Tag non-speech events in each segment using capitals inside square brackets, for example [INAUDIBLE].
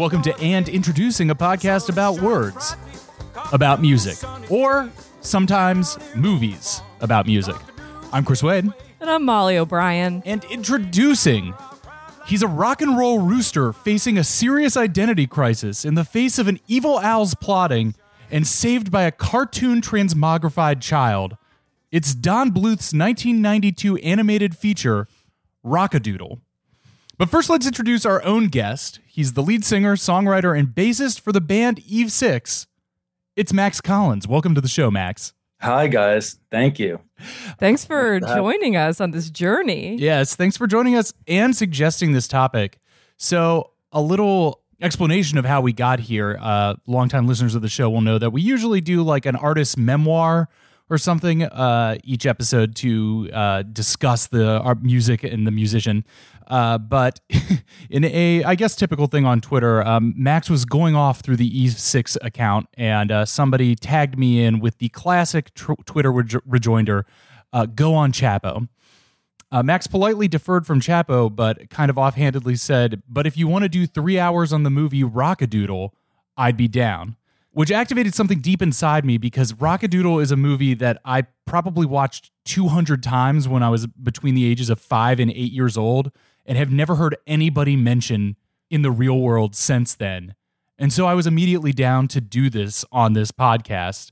welcome to And Introducing a podcast about words, about music, or sometimes movies about music. I'm Chris Wade, And I'm Molly O'Brien. and introducing. He's a rock and roll rooster facing a serious identity crisis in the face of an evil owl's plotting and saved by a cartoon transmogrified child. It's Don Bluth's 1992 animated feature, Rockadoodle. But first, let's introduce our own guest. He's the lead singer, songwriter, and bassist for the band Eve Six. It's Max Collins. Welcome to the show, Max. Hi, guys. Thank you. Thanks for joining us on this journey. Yes, thanks for joining us and suggesting this topic. So, a little explanation of how we got here. Uh, longtime listeners of the show will know that we usually do like an artist's memoir or something uh, each episode to uh, discuss the our music and the musician. Uh, but [LAUGHS] in a, I guess, typical thing on Twitter, um, Max was going off through the Eve 6 account, and uh, somebody tagged me in with the classic tr- Twitter rejo- rejoinder, uh, "Go on Chapo." Uh, Max politely deferred from Chapo, but kind of offhandedly said, But if you want to do three hours on the movie Rockadoodle, I'd be down. Which activated something deep inside me because Rockadoodle is a movie that I probably watched 200 times when I was between the ages of five and eight years old and have never heard anybody mention in the real world since then. And so I was immediately down to do this on this podcast.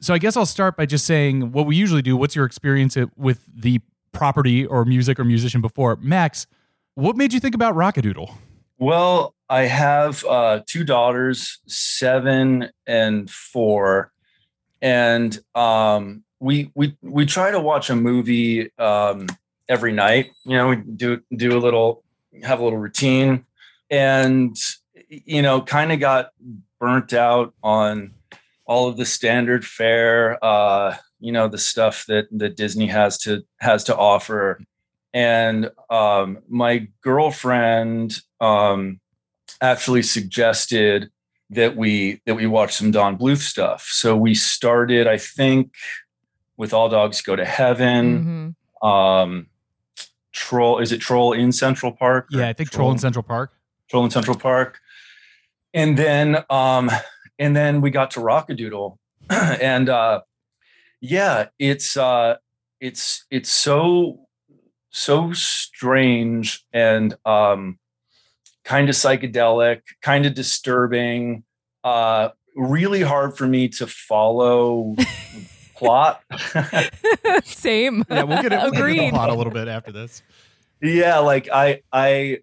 So I guess I'll start by just saying what we usually do. What's your experience with the property or music or musician before? Max, what made you think about Rockadoodle? Well, I have uh, two daughters, seven and four, and um, we we we try to watch a movie um, every night. You know, we do do a little, have a little routine, and you know, kind of got burnt out on all of the standard fare. Uh, you know, the stuff that that Disney has to has to offer and um, my girlfriend um, actually suggested that we that we watch some Don Bluth stuff. So we started, I think, with All Dogs Go to Heaven. Mhm. Um, Troll is it Troll in Central Park? Yeah, I think Troll in Central Park. Troll in Central Park, and then um, and then we got to Rockadoodle, [CLEARS THROAT] and uh, yeah, it's uh, it's it's so so strange and um, kind of psychedelic, kind of disturbing. Uh, really hard for me to follow [LAUGHS] plot. [LAUGHS] Same. Yeah, we'll get, it, we'll get into the plot a little bit after this. yeah like i i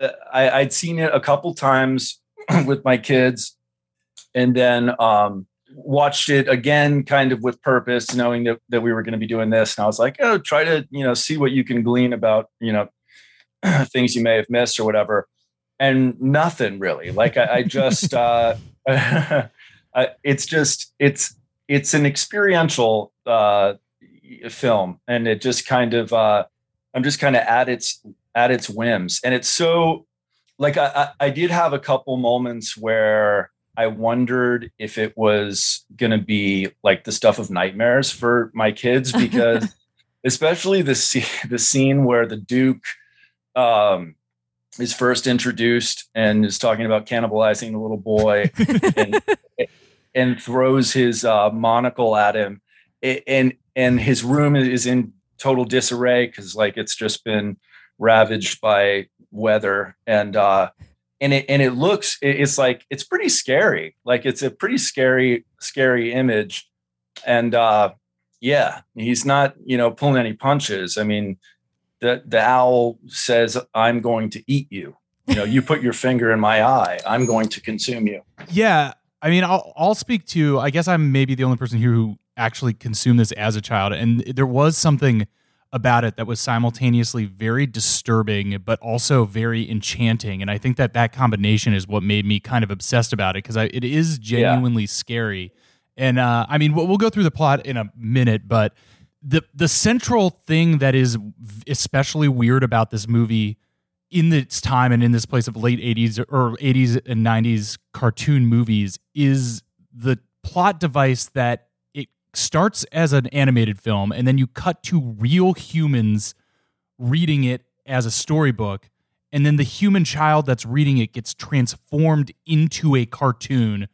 uh, I, I'd seen it a couple times [CLEARS THROAT] with my kids, and then um, watched it again, kind of with purpose, knowing that that we were going to be doing this. And I was like, oh, try to you know see what you can glean about you know [CLEARS THROAT] things you may have missed or whatever. And nothing really. Like I, I just, [LAUGHS] uh, it's just it's it's an experiential uh, film, and it just kind of uh, I'm just kind of at its at its whims and it's so like I, I did have a couple moments where I wondered if it was going to be like the stuff of nightmares for my kids [LAUGHS] because especially the sce- the scene where the Duke um, is first introduced and is talking about cannibalizing the little boy and, [LAUGHS] and throws his uh, monocle at him. And and his room is in total disarray because like it's just been ravaged by weather. And uh and it and it looks it's like it's pretty scary. Like it's a pretty scary scary image. And uh yeah he's not you know pulling any punches. I mean the the owl says i'm going to eat you you know you put your finger in my eye i'm going to consume you Yeah, I mean, I'll I'll speak to. I guess I'm maybe the only person here who actually consumed this as a child, and there was something about it that was simultaneously very disturbing, but also very enchanting. And I think that that combination is what made me kind of obsessed about it because it is genuinely scary. And uh, I mean, we'll, we'll go through the plot in a minute, but the the central thing that is especially weird about this movie in its time and in this place of late 80s or 80s and 90s cartoon movies is the plot device that it starts as an animated film and then you cut to real humans reading it as a storybook and then the human child that's reading it gets transformed into a cartoon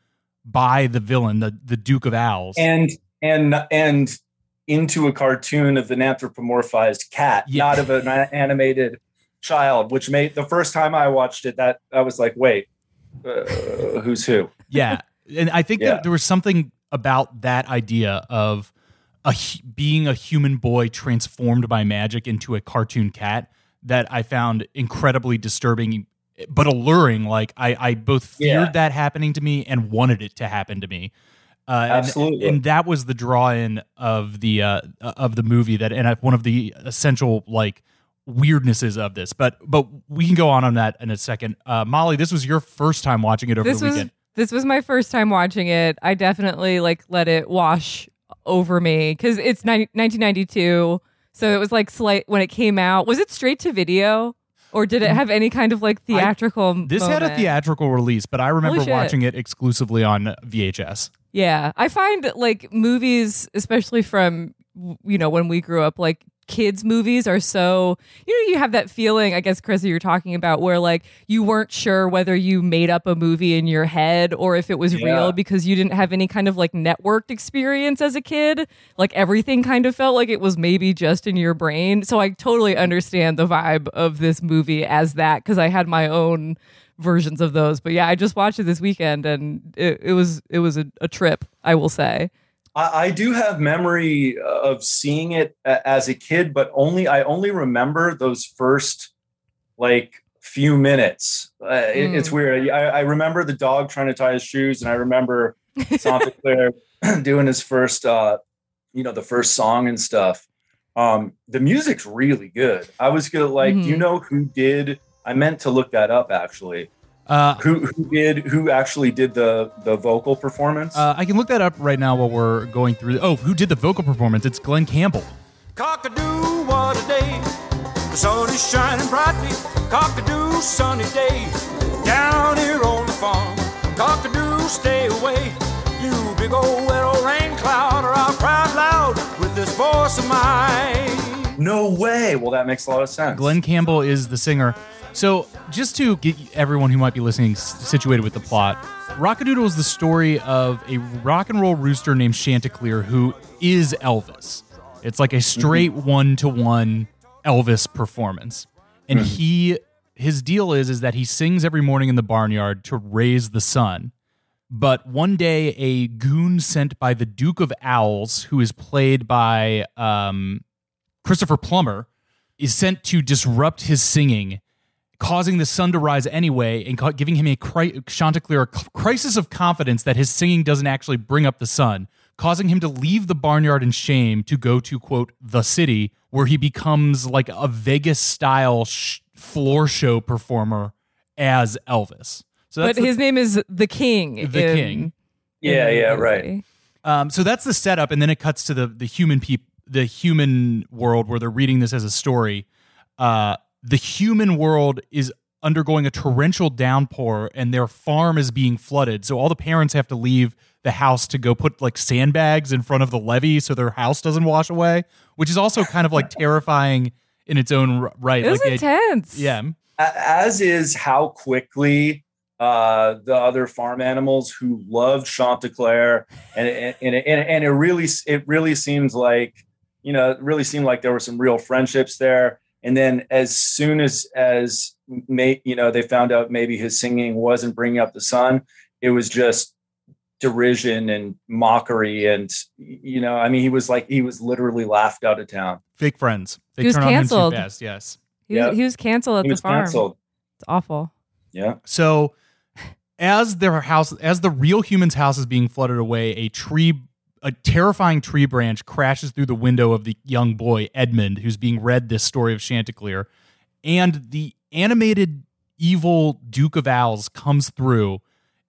by the villain, the the Duke of Owls. and and and into a cartoon of an anthropomorphized cat, Yeah. not of an animated child. Which made the first time I watched it, that I was like, wait, uh, who's who? yeah, and I think Yeah. that there was something about that idea of a being a human boy transformed by magic into a cartoon cat that I found incredibly disturbing, but alluring. Like I, I both feared Yeah. that happening to me and wanted it to happen to me. Uh, and- Absolutely. and, that was the draw in of the uh, of the movie that, and one of the essential like weirdnesses of this. But but we can go on on that in a second. Uh, Molly, this was your first time watching it over this the was weekend. this was my first time watching it. I definitely like let it wash over me because it's 90, 1992, so it was like slight when it came out. Was it straight to video or did it have any kind of like theatrical? Mm. This had a theatrical release, but I remember watching it exclusively on VHS. Yeah, I find like movies, especially from you know when we grew up, like kids movies are so you know you have that feeling i guess chris you're talking about where like you weren't sure whether you made up a movie in your head or if it was Yeah. real because you didn't have any kind of like networked experience as a kid. Like everything kind of felt like it was maybe just in your brain. So i totally understand the vibe of this movie as that because i had my own versions of those but yeah i just watched it this weekend and it, it was it was a, a trip i will say I, I do have memory of seeing it as a kid, but only I only remember those first like few minutes. Uh, it- it's Mm. weird. I, I remember the dog trying to tie his shoes, and I remember [LAUGHS] Santa Claire [CLEARS THROAT] doing his first, uh, you know, the first song and stuff. Um, the music's really good. I was gonna like, do you Mhm. know who did? I meant to look that up actually. Uh, Who who did? Who actually did the the vocal performance? uh, I can look that up right now while we're going through. Oh, who did the vocal performance? It's Glen Campbell. Cockadoo, what a day. The sun is shining brightly. Cockadoo, sunny day. Down here on the farm. Cockadoo, stay away. You big old wet old rain cloud, or I'll cry loud with this voice of mine. no way. Well, that makes a lot of sense. Glen Campbell is the singer. So, just to get everyone who might be listening situated with the plot, Rockadoodle is the story of a rock and roll rooster named Chanticleer who is Elvis. It's like a straight one to one Elvis performance, and he his deal is is that he sings every morning in the barnyard to raise the sun. But one day, a goon sent by the Duke of Owls, who is played by um, Christopher Plummer, is sent to disrupt his singing, causing the sun to rise anyway, and ca- giving him a cri- Chanticleer a c- crisis of confidence that his singing doesn't actually bring up the sun, causing him to leave the barnyard in shame to go to quote the city, where he becomes like a Vegas style sh- floor show performer as Elvis. So but that's the- his name is the king The in- King. in Yeah, yeah, movie. right. Um, so that's the setup, and then it cuts to the the human peop- the human world where they're reading this as a story. Uh, the human world is undergoing a torrential downpour, and their farm is being flooded. So all the parents have to leave the house to go put like sandbags in front of the levee so their house doesn't wash away, which is also kind of like [LAUGHS] terrifying in its own right. It was like the- intense. yeah, as is how quickly uh, the other farm animals who loved Chanticleer, and and, and, and and it really it really seems like you know it really seemed like there were some real friendships there. And then as soon as as may, you know they found out maybe his singing wasn't bringing up the sun, it was just derision and mockery and you know I mean he was like he was literally laughed out of town. fake friends. They He was turn on him canceled. too fast. Yes. He, was, he was canceled at He the was farm. canceled. It's awful. Yeah. So, as their house, as the real human's house is being flooded away, a tree, a terrifying tree branch crashes through the window of the young boy Edmund, who's being read this story of Chanticleer, and the animated evil Duke of Owls comes through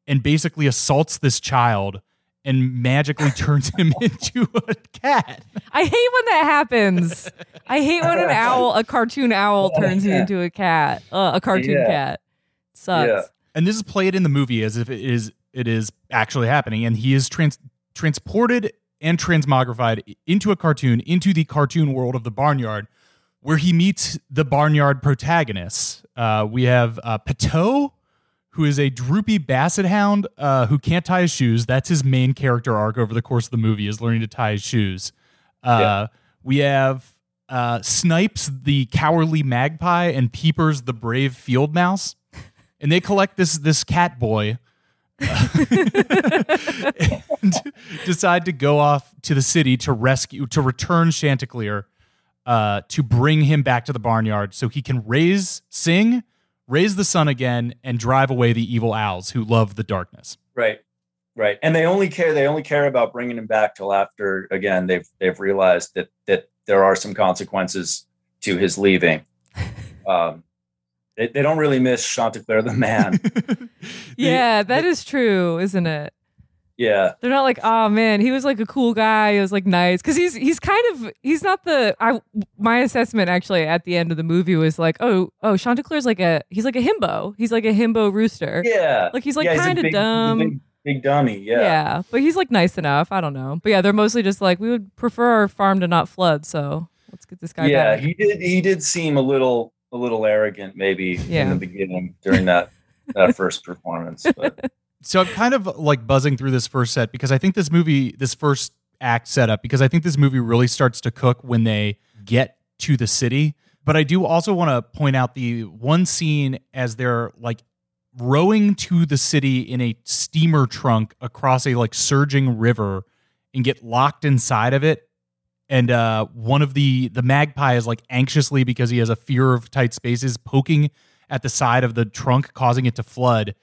and basically assaults this child and magically [LAUGHS] turns him into a cat. I hate when that happens. I hate when an [LAUGHS] owl, a cartoon owl, turns you into a cat. Uh, a cartoon Yeah. cat. Sucks. Yeah. and this is played in the movie as if it is it is actually happening and he is trans- transported and transmogrified into a cartoon into the cartoon world of the barnyard where he meets the barnyard protagonists Uh, we have uh, Patou, who is a droopy basset hound uh, who can't tie his shoes. That's his main character arc over the course of the movie is learning to tie his shoes. Uh, Yeah. We have uh, Snipes, the cowardly magpie, and Peepers, the brave field mouse, and they collect this this cat boy. And decide to go off to the city to rescue to return Chanticleer uh, to bring him back to the barnyard so he can raise sing raise the sun again and drive away the evil owls who love the darkness Right. Right. And they only care they only care about bringing him back till after again they've they've realized that that there are some consequences to his leaving. [LAUGHS] Um they, they don't really miss Chanticleer the man. [LAUGHS] Yeah, that is true, isn't it? yeah. They're not like, oh man, he was like a cool guy. He was like nice because he's he's kind of he's not the. I my assessment actually at the end of the movie was like, oh oh, Chanticleer's like a he's like a himbo. He's like a himbo rooster. Yeah. Like he's like Yeah, kind of big- he's a dumb. Big, big dummy. Yeah. but he's like nice enough. I don't know, but yeah, they're mostly just like we would prefer our farm to not flood, so let's get this guy Yeah, back. he did he did seem a little a little arrogant maybe Yeah. in the beginning during that that [LAUGHS] first performance. But so i'm kind of like buzzing through this first set because i think this movie this first act setup because i think this movie really starts to cook when they get to the city but i do also want to point out the one scene as they're like rowing to the city in a steamer trunk across a like surging river and get locked inside of it and uh one of the the magpie is like anxiously because he has a fear of tight spaces poking at the side of the trunk causing it to flood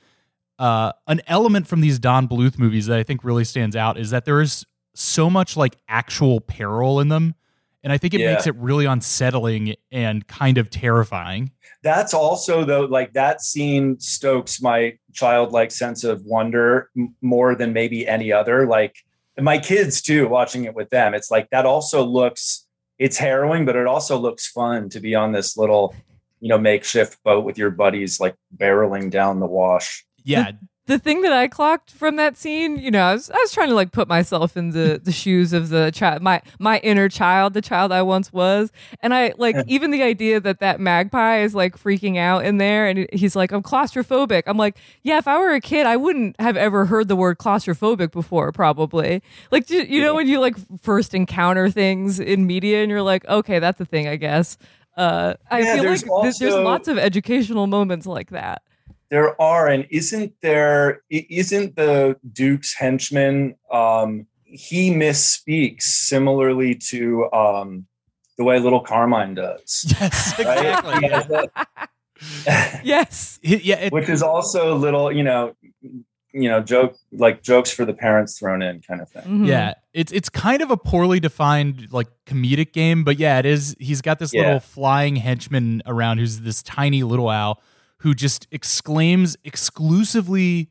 uh, an element from these Don Bluth movies that I think really stands out is that there is so much like actual peril in them. And I think it Yeah. makes it really unsettling and kind of terrifying. that's also though like that scene stokes my childlike sense of wonder m- more than maybe any other like and my kids too watching it with them it's like that also looks it's harrowing but it also looks fun to be on this little you know makeshift boat with your buddies like barreling down the wash Yeah. [LAUGHS] the thing that I clocked from that scene, you know, I was I was trying to like put myself in the the shoes of the child, my my inner child, the child I once was, and I like even the idea that that magpie is like freaking out in there, and he's like, I'm claustrophobic. I'm like, yeah, if I were a kid, I wouldn't have ever heard the word claustrophobic before, probably. Like, you, you know, when you like first encounter things in media, and you're like, okay, that's a thing, I guess. Uh, I Yeah, feel like there's there's lots of educational moments like that. There are and isn't there i- isn't the duke's henchman um he misspeaks similarly to um the way little carmine does [LAUGHS] Yes, exactly. He has that- [LAUGHS] [LAUGHS] Yes. yeah, it, which is also a little you know you know joke like jokes for the parents thrown in kind of thing Mhm. yeah. It's it's kind of a poorly defined like comedic game, but yeah, it is. He's got this Yeah. little flying henchman around who's this tiny little owl who just exclaims exclusively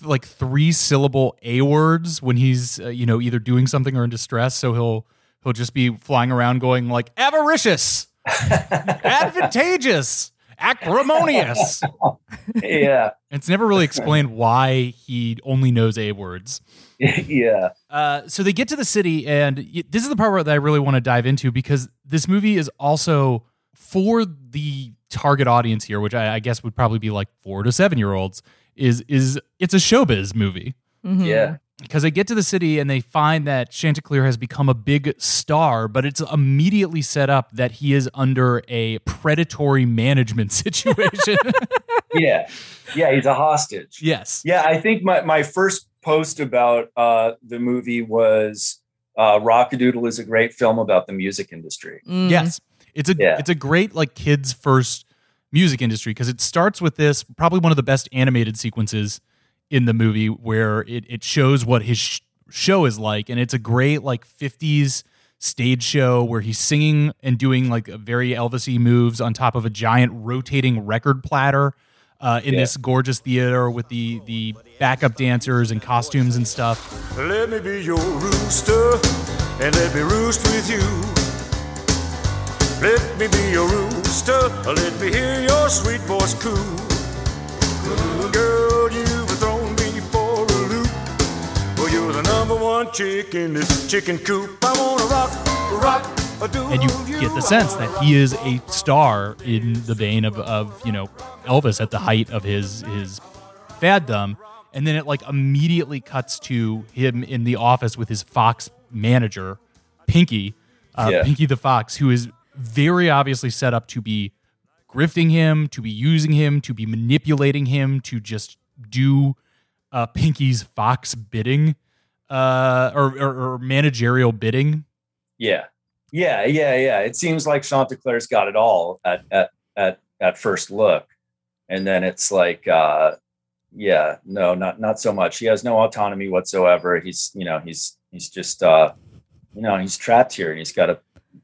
like three syllable a words when he's uh, you know either doing something or in distress. So he'll he'll just be flying around going like avaricious, [LAUGHS] advantageous, acrimonious. yeah [LAUGHS] It's never really explained why he only knows a words. yeah Uh, so they get to the city, and this is the part that I really want to dive into because this movie is also for the target audience here, which I, I guess would probably be like four to seven year olds. Is is it's a showbiz movie Mhm. yeah because they get to the city and they find that Chanticleer has become a big star, but it's immediately set up that he is under a predatory management [LAUGHS] situation. [LAUGHS] yeah yeah he's a hostage yes. Yeah, I think my, my first post about uh, the movie was uh, Rockadoodle is a great film about the music industry. Mm. Yes. It's a Yeah. it's a great like kids first music industry because it starts with this probably one of the best animated sequences in the movie where it it shows what his sh- show is like and it's a great like 50s stage show where he's singing and doing like very Elvisy moves on top of a giant rotating record platter uh, in Yeah. this gorgeous theater with the the backup dancers and costumes and stuff. Let me be your rooster, and let me roost with you. Let me be your rooster, let me hear your sweet voice coo. Girl, you've thrown me for a loop. Well, you're the number one chick in this chicken coop. I wanna rock, rock, and you get the sense that he is a star in the vein of, of you know Elvis at the height of his his faddom, and then it like immediately cuts to him in the office with his Fox manager, Pinky, uh, Yeah. Pinky the Fox, who is very obviously set up to be grifting him, to be using him, to be manipulating him, to just do uh, Pinky's Fox bidding, uh, or, or, or managerial bidding. Yeah, yeah, yeah, yeah. It seems like Chanticleer's got it all at at at at first look, and then it's like, uh, yeah, no, not not so much. He has no autonomy whatsoever. He's you know he's he's just uh, you know he's trapped here, and he's got to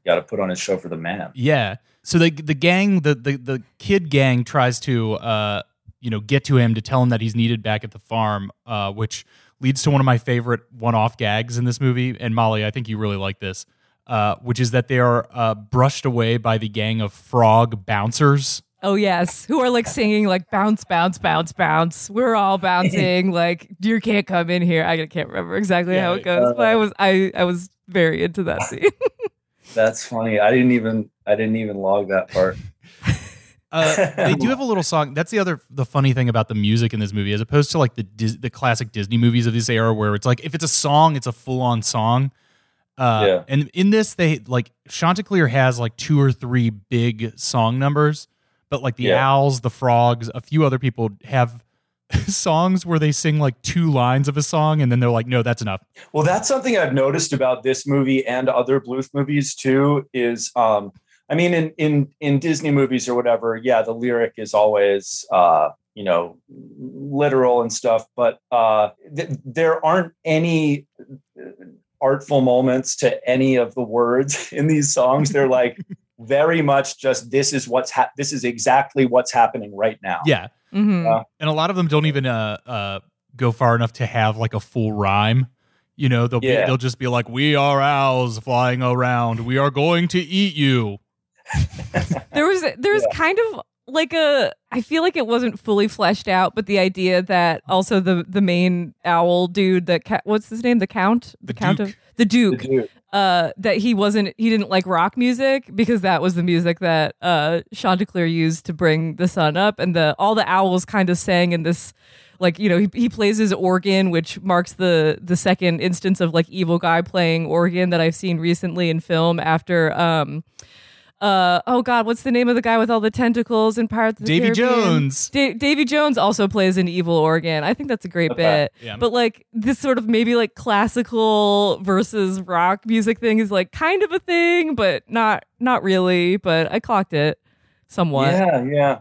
got to put on his show for the man. Yeah. So the the gang, the the, the kid gang tries to uh you know get to him to tell him that he's needed back at the farm, uh, which leads to one of my favorite one-off gags in this movie. And Molly, I think you really like this, uh, which is that they are uh, brushed away by the gang of frog bouncers. Oh yes, who are like singing like bounce, bounce, bounce, bounce. We're all bouncing. [LAUGHS] like you can't come in here. I can't remember exactly how it goes, but I was I I was very into that scene. [LAUGHS] That's funny. I didn't even I didn't even log that part. [LAUGHS] Uh, they do have a little song. That's the other the funny thing about the music in this movie, as opposed to like the Dis- the classic Disney movies of this era, where it's like if it's a song, it's a full on song. Uh, Yeah. And in this, they like Chanticleer has like two or three big song numbers, but like the Yeah. owls, the frogs, a few other people have [LAUGHS] songs where they sing like two lines of a song, and then they're like, no, that's enough. Well, that's something I've noticed about this movie and other Bluth movies too. Is um, I mean, in in in Disney movies or whatever, yeah, the lyric is always uh, you know literal and stuff, but uh, th- there aren't any artful moments to any of the words [LAUGHS] in these songs. They're like [LAUGHS] very much just this is what's hap this is exactly what's happening right now. Yeah. Hmm Yeah. and a lot of them don't even uh, uh, go far enough to have like a full rhyme. You know, they'll be, they'll just be like, "We are owls flying around. We are going to eat you." [LAUGHS] There was there was kind of like a I feel like it wasn't fully fleshed out, but the idea that also the the main owl dude that ca- what's his name the count the, The count Duke. of the duke Dude, uh that he wasn't he didn't like rock music because that was the music that uh Chanticleer used to bring the sun up. And the all the owls kind of sang in this like you know he, he plays his organ which marks the the second instance of like evil guy playing organ that I've seen recently in film after um uh oh god what's the name of the guy with all the tentacles in Pirates of the Davy Caribbean? Jones. Da- Davy Jones also plays an evil organ. I think that's a great [LAUGHS] bit. Yeah. But like this sort of maybe like classical versus rock music thing is like kind of a thing, but not not really. But I clocked it somewhat. yeah, yeah,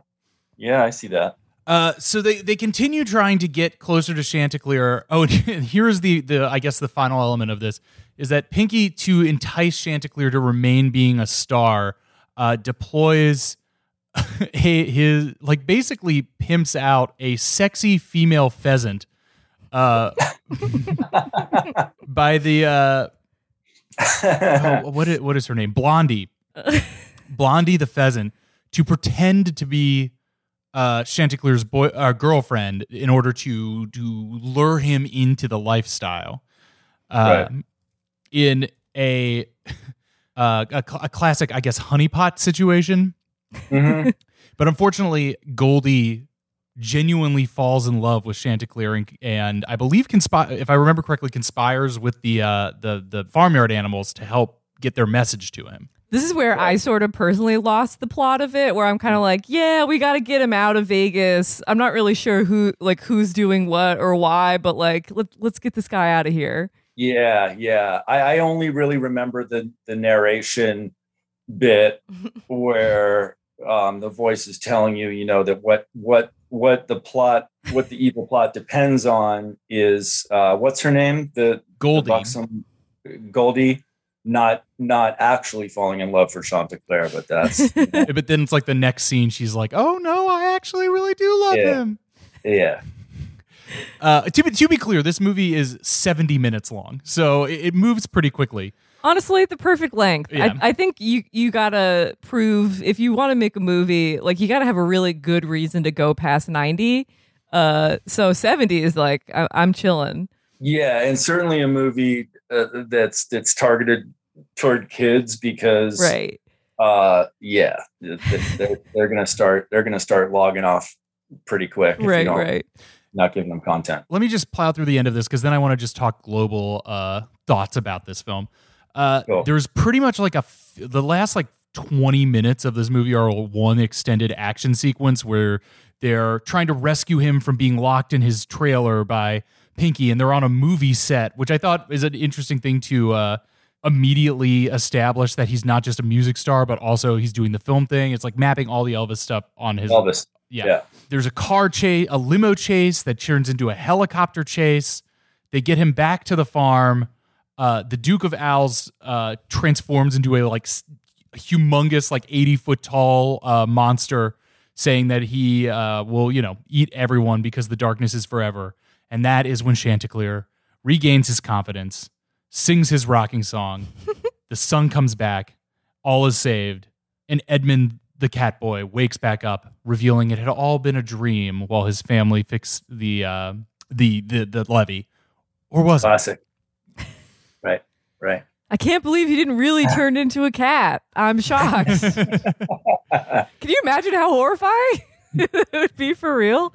yeah. I see that. Uh, so they, they continue trying to get closer to Chanticleer. Oh, [LAUGHS] and here's the the I guess the final element of this is that Pinky to entice Chanticleer to remain being a star uh, deploys [LAUGHS] his like basically pimps out a sexy female pheasant uh, [LAUGHS] by the uh, oh, what is, what is her name? Blondie. Blondie the pheasant to pretend to be uh, Chanticleer's boy uh, girlfriend in order to to lure him into the lifestyle. Uh, Right. In a uh, a, cl- a classic, I guess, honeypot situation. Mhm. [LAUGHS] But unfortunately, Goldie genuinely falls in love with Chanticleer and, and I believe conspire if I remember correctly conspires with the uh, the the farmyard animals to help get their message to him. This is where I sort of personally lost the plot of it, where I'm kind of like, yeah, we got to get him out of Vegas. I'm not really sure who, like, who's doing what or why, but like, let, let's get this guy out of here. Yeah, yeah. I, I only really remember the the narration bit [LAUGHS] where um, the voice is telling you, you know, that what what what the plot, what the evil plot depends on is uh, what's her name, the, the Goldie. buxom Goldie, not not actually falling in love for Chanticleer, but that's [LAUGHS] but then it's like the next scene, she's like, "Oh no, I actually really do love Yeah. him." yeah. Uh, to be to be clear, this movie is seventy minutes long, so it, it moves pretty quickly. Honestly, the perfect length. Yeah. I, I think you you gotta prove if you want to make a movie, like you gotta have a really good reason to go past ninety. Uh, so seventy is like I, I'm chilling. Yeah, and certainly a movie uh, that's that's targeted toward kids because Right. uh yeah th- th- they're, they're gonna start they're gonna start logging off pretty quick if you Right. don't- Right. Not giving them content let me just plow through the end of this because then I want to just talk global uh, thoughts about this film. Uh, Cool. There's pretty much like a f- the last like 20 minutes of this movie are one extended action sequence where they're trying to rescue him from being locked in his trailer by Pinky, and they're on a movie set, which I thought is an interesting thing to uh, immediately establish that he's not just a music star, but also he's doing the film thing. It's like mapping all the Elvis stuff on his elvis yeah. Yeah. There's a car chase, a limo chase that turns into a helicopter chase. They get him back to the farm. Uh, the Duke of Owls uh, transforms into a like humongous, like 80 foot tall uh, monster, saying that he uh, will, you know, eat everyone because the darkness is forever. And that is when Chanticleer regains his confidence, sings his rocking song. [LAUGHS] the sun comes back, all is saved, and Edmund the cat boy wakes back up, revealing it had all been a dream while his family fixed the uh, the, the the levee, or was it? classic [LAUGHS] right right I can't believe he didn't really [LAUGHS] turn into a cat. I'm shocked. [LAUGHS] Can you imagine how horrifying it would be for real?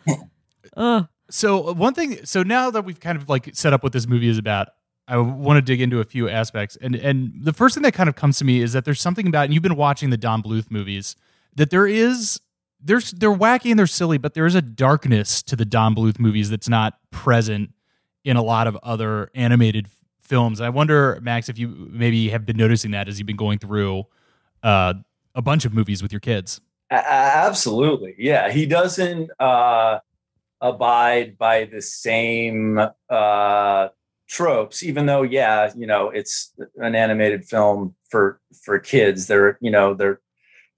Ugh. So uh, one thing, so now that we've kind of like set up what this movie is about, I want to dig into a few aspects. And and the first thing that kind of comes to me is that there's something about, and you've been watching the Don Bluth movies, that there is there's they're wacky and they're silly, but there is a darkness to the Don Bluth movies that's not present in a lot of other animated films. I wonder, Max, if you maybe have been noticing that as you've been going through uh, a bunch of movies with your kids. Absolutely yeah he doesn't uh abide by the same uh tropes even though yeah you know it's an animated film for for kids. They're you know there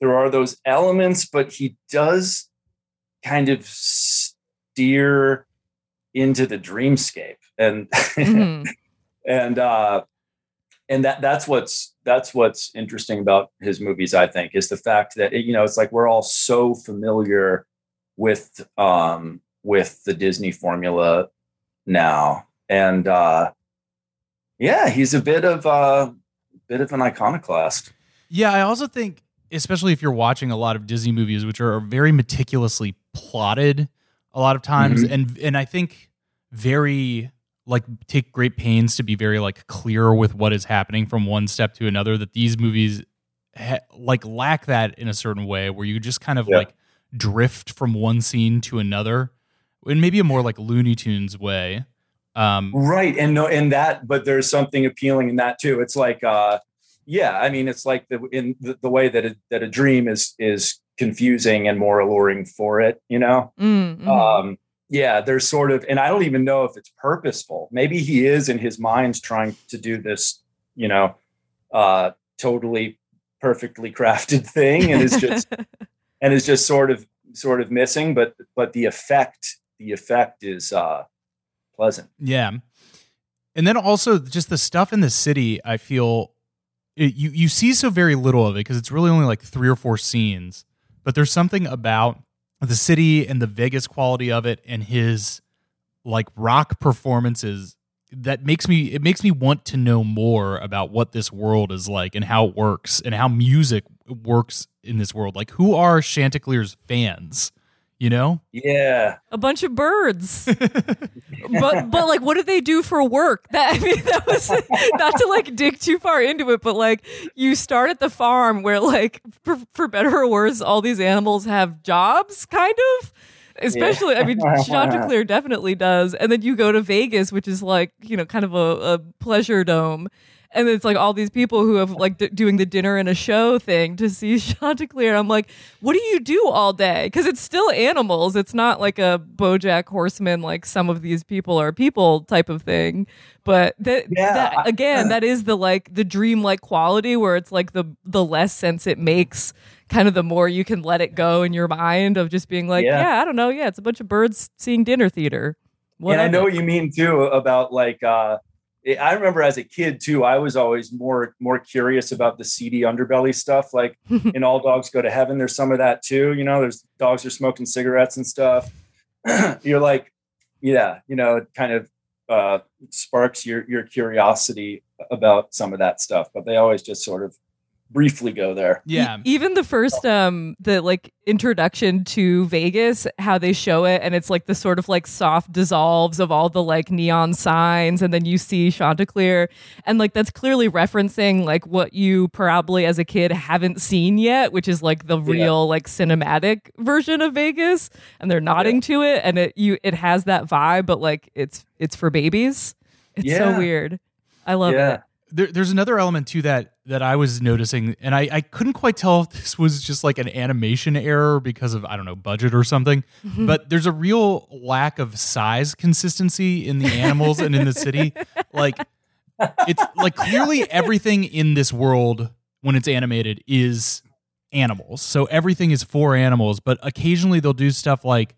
there are those elements but he does kind of steer into the dreamscape. And Mhm. [LAUGHS] and uh and that that's what's that's what's interesting about his movies i think is the fact that you know it's like we're all so familiar with um with the disney formula now. And uh yeah he's a bit of a bit of an iconoclast. Yeah, I also think, especially if you're watching a lot of Disney movies, which are very meticulously plotted a lot of times, Mhm. and and I think very like take great pains to be very like clear with what is happening from one step to another. That these movies ha- like lack that in a certain way, where you just kind of Yeah. like drift from one scene to another, in maybe a more like Looney Tunes way. Um, right and no and that but there's something appealing in that too it's like uh yeah i mean it's like the in the, the way that a, that a dream is is confusing and more alluring for it you know Mm, mhm. um yeah there's sort of and i don't even know if it's purposeful maybe he is in his mind trying to do this you know uh totally perfectly crafted thing and is just [LAUGHS] and is just sort of sort of missing but but the effect the effect is uh pleasant Yeah. And then also just the stuff in the city, I feel it, you you see so very little of it because it's really only like three or four scenes. But there's something about the city and the Vegas quality of it and his like rock performances that makes me it makes me want to know more about what this world is like and how it works and how music works in this world. Like who are Chanticleer's fans? You know? yeah a bunch of birds. [LAUGHS] but but like what do they do for work? That I mean that was [LAUGHS] not to like dig too far into it, but like you start at the farm where like for, for better or worse, all these animals have jobs, kind of. Especially, I mean, Chanticleer [LAUGHS] definitely does. And then you go to Vegas, which is like, you know, kind of a, a pleasure dome. And it's like all these people who have like d- doing the dinner and a show thing to see [LAUGHS] Chanticleer. I'm like, what do you do all day? Because it's still animals. It's not like a BoJack Horseman, like some of these people are people type of thing. But that, Yeah. that again, that is the like the dream like quality where it's like the the less sense it makes, kind of the more you can let it go in your mind of just being like, Yeah. yeah, I don't know, yeah, it's a bunch of birds seeing dinner theater. and I know what you mean too about like uh I remember as a kid too, I was always more more curious about the seedy underbelly stuff. Like [LAUGHS] in All Dogs Go to Heaven, there's some of that too. You know, there's dogs are smoking cigarettes and stuff. [CLEARS THROAT] You're like, yeah, you know, it kind of uh, sparks your your curiosity about some of that stuff, but they always just sort of briefly go there. Yeah. E- even the first um the like introduction to Vegas, how they show it and it's like the sort of like soft dissolves of all the like neon signs and then you see Chanticleer and like that's clearly referencing like what you probably as a kid haven't seen yet, which is like the real like cinematic version of Vegas and they're nodding to it and it you it has that vibe but like it's it's for babies. It's so weird. I love Yeah. it. there, there's another element to that that I was noticing, and I, I couldn't quite tell if this was just like an animation error because of I don't know budget or something. Mm-hmm. But there's a real lack of size consistency in the animals and in the city. [LAUGHS] Like it's like clearly everything in this world when it's animated is animals. So everything is for animals, but occasionally they'll do stuff like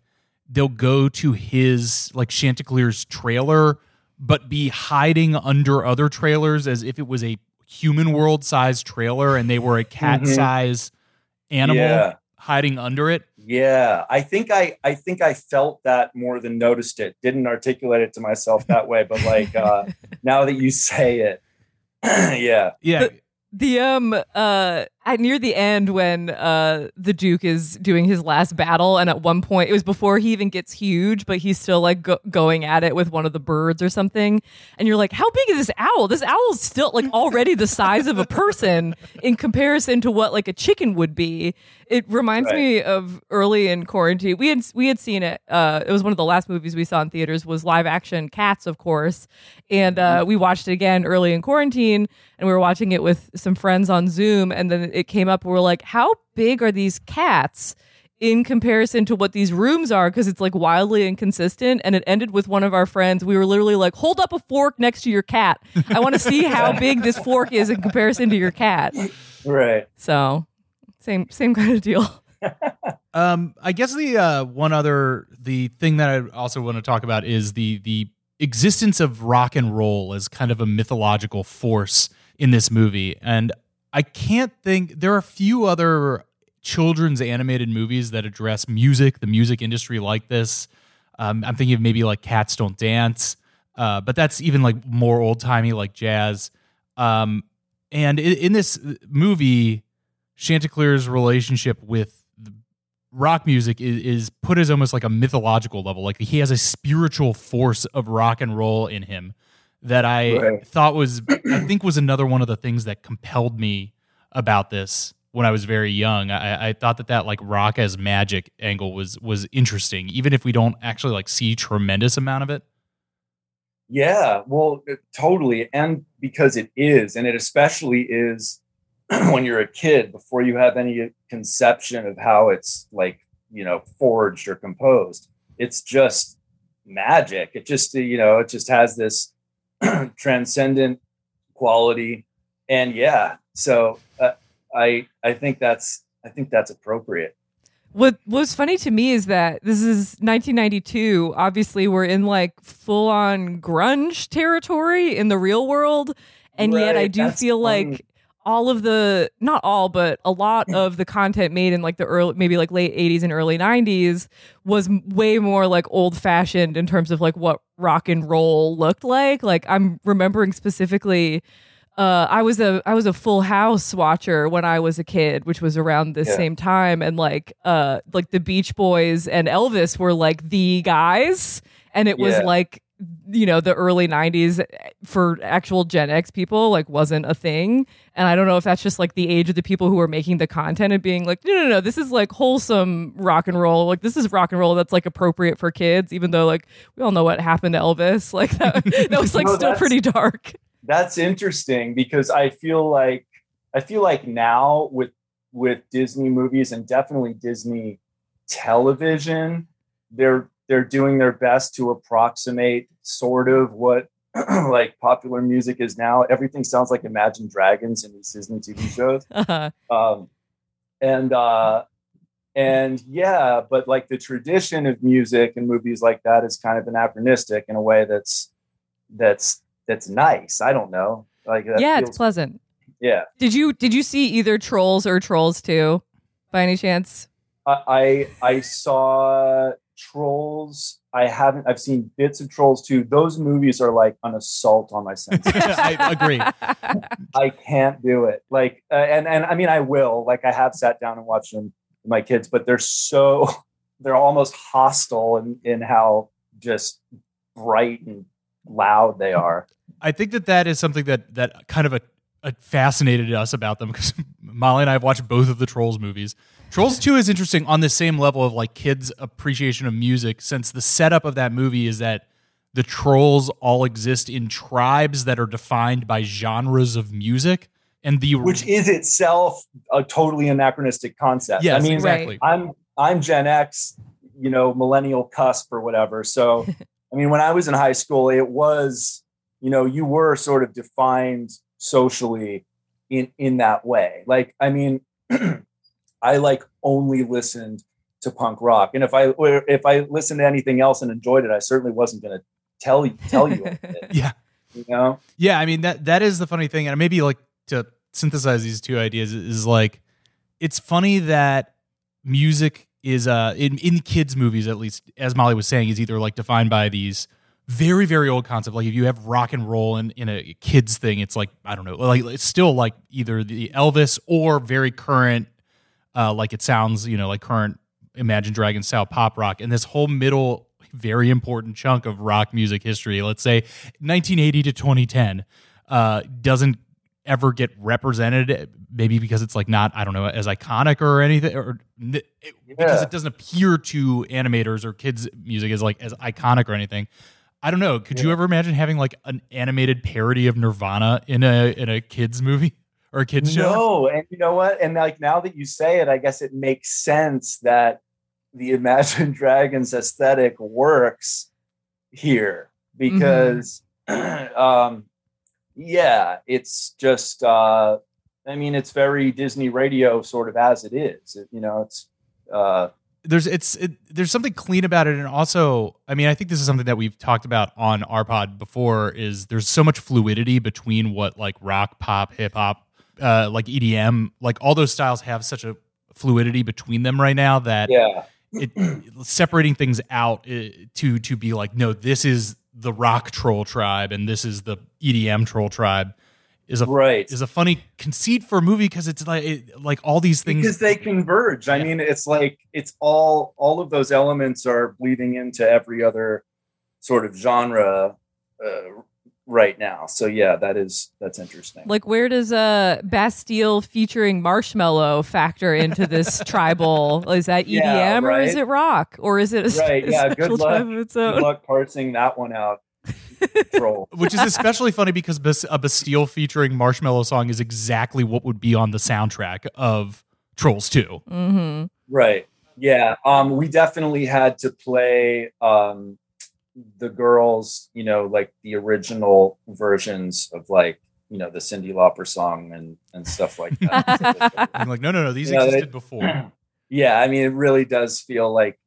they'll go to his like Chanticleer's trailer but be hiding under other trailers as if it was a human world size trailer and they were a cat Mhm. size animal Yeah. hiding under it. Yeah, I think I I think I felt that more than noticed it. Didn't articulate it to myself that way, but like uh [LAUGHS] now that you say it, [CLEARS THROAT] yeah. Yeah. The um uh at near the end when uh the Duke is doing his last battle and at one point it was before he even gets huge but he's still like go- going at it with one of the birds or something. And you're like how big is this owl? This owl's still like already the size of a person in comparison to what like a chicken would be. It reminds Right. me of early in quarantine we had we had seen it uh it was one of the last movies we saw in theaters was live action cats of course. And uh we watched it again early in quarantine and we were watching it with some friends on zoom and then it came up we're like how big are these cats in comparison to what these rooms are? Because it's like wildly inconsistent and it ended with one of our friends we were literally like hold up a fork next to your cat. I want to see how [LAUGHS] big this fork is in comparison to your cat. Right. so same same kind of deal. [LAUGHS] Um, I guess the uh, one other the thing that I also want to talk about is the the existence of rock and roll as kind of a mythological force in this movie, and I can't think there are a few other children's animated movies that address music, the music industry like this. Um, I'm thinking of maybe like Cats Don't Dance, uh, but that's even like more old timey, like jazz. Um, and in, in this movie, Chanticleer's relationship with rock music is, is put as almost like a mythological level. Like he has a spiritual force of rock and roll in him that I Right. thought was, I think, was another one of the things that compelled me about this when I was very young. I, I thought that that like rock as magic angle was was interesting, even if we don't actually like see tremendous amount of it. Yeah, well, it- totally. And because it is, and it especially is [CLEARS THROAT] when you're a kid before you have any conception of how it's like, you know, forged or composed. It's just magic. It just, you know, it just has this [CLEARS THROAT] transcendent quality. And yeah, so uh, I I think that's I think that's appropriate. What was funny to me is that this is 1992. Obviously, we're in like full on grunge territory in the real world. And yet, I do that's feel like all of the, not all, but a lot of the content made in like the early, maybe like late 80s and early 90s was way more like old fashioned in terms of like what rock and roll looked like. Like, I'm remembering specifically uh, I was a I was a Full House watcher when I was a kid, which was around the Yeah. same time, and like uh like the Beach Boys and Elvis were like the guys, and it was like you know the early '90s eh, for actual Gen X people like wasn't a thing, and I don't know if that's just like the age of the people who were making the content and being like, no, no, no, this is like wholesome rock and roll, like this is rock and roll that's like appropriate for kids, even though like we all know what happened to Elvis, [LAUGHS] like that that [LAUGHS] was like No, still pretty dark. that's interesting because I feel like I feel like now with with Disney movies and definitely Disney television, they're they're doing their best to approximate sort of what [CLEARS THROAT] like popular music is now. Everything sounds like Imagine Dragons in these Disney TV shows. [LAUGHS] Uh-huh. Um, and uh and yeah, but like the tradition of music and movies like that is kind of anachronistic in a way that's that's that's nice. I don't know. Like yeah, feels- it's pleasant. yeah. Did you did you see either Trolls or Trolls 2 by any chance? I I I saw Trolls. I haven't. I've seen bits of Trolls too. Those movies are like an assault on my senses. [LAUGHS] I agree. [LAUGHS] I can't do it. Like, uh, and and I mean, I will. Like, I have sat down and watched them with my kids, but they're so [LAUGHS] they're almost hostile in in how just bright and loud they are. I think that that is something that that kind of a, a Uh, fascinated us about them because [LAUGHS] Molly and I have watched both of the Trolls movies. Trolls 2 is interesting on the same level of like kids' appreciation of music, since the setup of that movie is that the trolls all exist in tribes that are defined by genres of music. And the which is itself a totally anachronistic concept. Yes, I mean, exactly. I'm I'm Gen X, you know, millennial cusp or whatever. So, [LAUGHS] I mean, when I was in high school, it was, you know, you were sort of defined socially in in that way. Like, I mean, [CLEARS THROAT] I like only listened to punk rock, and if I or if I listened to anything else and enjoyed it, I certainly wasn't going to tell you tell you. it, [LAUGHS] yeah. you know. Yeah, I mean that that is the funny thing, and maybe like to synthesize these two ideas is like it's funny that music is uh in in kids movies at least as Molly was saying is either like defined by these very very old concept. Like if you have rock and roll in in a kids thing it's like I don't know like it's still like either the Elvis or very current uh like it sounds you know like current Imagine Dragons style pop rock. And this whole middle very important chunk of rock music history let's say 1980 to 2010 uh doesn't ever get represented maybe because it's like not i don't know as iconic or anything or it- because it doesn't appear to animators or kids music as like as iconic or anything i don't know could you ever imagine having like an animated parody of nirvana in a in a kids movie or a kids show No, and you know what? And like now that you say it, I guess it makes sense that the [LAUGHS] Imagine Dragons aesthetic works here because, [CLEARS THROAT] um, yeah, it's just. Uh, I mean, it's very Disney radio sort of as it is. It, you know, it's. Uh, there's it's it, there's something clean about it. And also i mean i think this is something that we've talked about on our pod before is there's so much fluidity between what like rock pop hip hop uh like edm like all those styles have such a fluidity between them right now that yeah, it separating things out uh, to to be like no this is the rock troll tribe and this is the edm troll tribe is a right. is a funny conceit for a movie because it's like it, like all these things because they converge. I mean, it's like it's all all of those elements are bleeding into every other sort of genre uh, right now. So yeah, that is that's interesting. Like, where does uh, Bastille featuring Marshmello factor into this [LAUGHS] tribal? Is that EDM Yeah, or is it rock or is it a, Right, a [LAUGHS] yeah, good luck. of its Good own? luck parsing that one out. Troll. [LAUGHS] which is especially funny because a Bastille featuring Marshmello song is exactly what would be on the soundtrack of Trolls 2. Mm-hmm. Right. Yeah. Um, we definitely had to play um the girls, you know, like the original versions of like, you know, the Cyndi Lauper song and and stuff like that. [LAUGHS] I'm like, no, no, no, these Yeah, they- existed before. [CLEARS THROAT] yeah, I mean, it really does feel like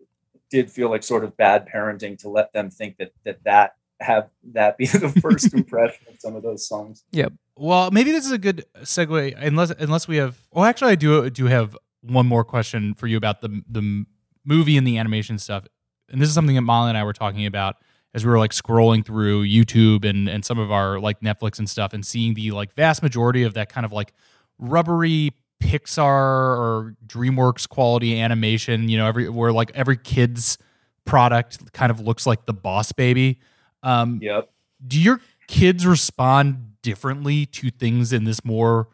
did feel like sort of bad parenting to let them think that that that have that be [LAUGHS] the first [LAUGHS] impression of some of those songs. Yep. Well, maybe this is a good segue, unless unless we have. Well, actually, I do do have one more question for you about the the movie and the animation stuff. And this is something that Molly and I were talking about as we were like scrolling through YouTube and and some of our like Netflix and stuff, and seeing the like vast majority of that kind of like rubbery Pixar or DreamWorks quality animation. You know, every where like every kid's product kind of looks like the Boss Baby. Um, Yep. do your kids respond differently to things in this more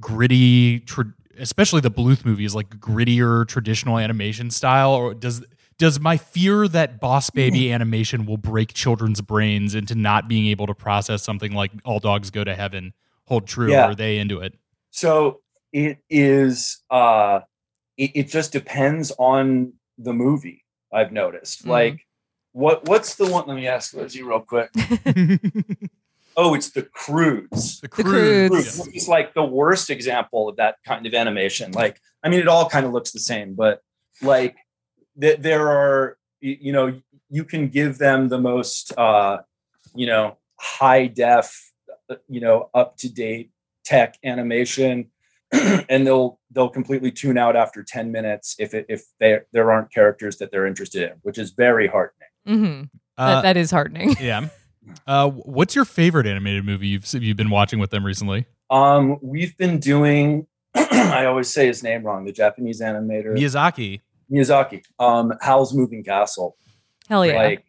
gritty tra- especially the bluth movies like grittier traditional animation style or does does my fear that boss baby [LAUGHS] animation will break children's brains into not being able to process something like all dogs go to heaven hold true Yeah. or are they into it So it is uh it, it just depends on the movie, I've noticed. Mhm. Like what what's the one let me ask Lizzie real quick. [LAUGHS] Oh, it's the cruise. the Croods. cruise Cruise, which is like the worst example of that kind of animation. Like, I mean, it all kind of looks the same, but like th- there are, you know, you can give them the most, uh, you know, high def, uh, you know, up to date tech animation. [CLEARS THROAT] and they'll they'll completely tune out after 10 minutes if it, if there there aren't characters that they're interested in, which is very heartening. Hmm Uh, that, that is heartening. [LAUGHS] yeah. Uh, what's your favorite animated movie you've you've been watching with them recently? Um, we've been doing. [CLEARS THROAT] I always say his name wrong. The Japanese animator Miyazaki. Miyazaki. Um, Howl's Moving Castle. Hell yeah. Like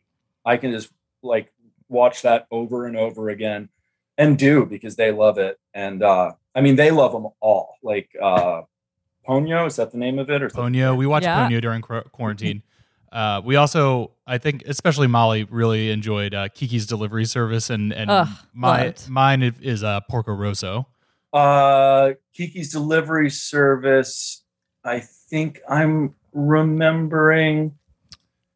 I can just like watch that over and over again, and do because they love it. And uh, I mean, they love them all. Like uh, Ponyo is that the name of it or something? Ponyo. We watched Yeah. Ponyo during qu- quarantine. Uh, we also, I think, especially Molly, really enjoyed uh, Kiki's Delivery Service, and and Ugh, my loved. mine is- is uh, Porco Rosso. Uh, Kiki's Delivery Service. I think I'm remembering.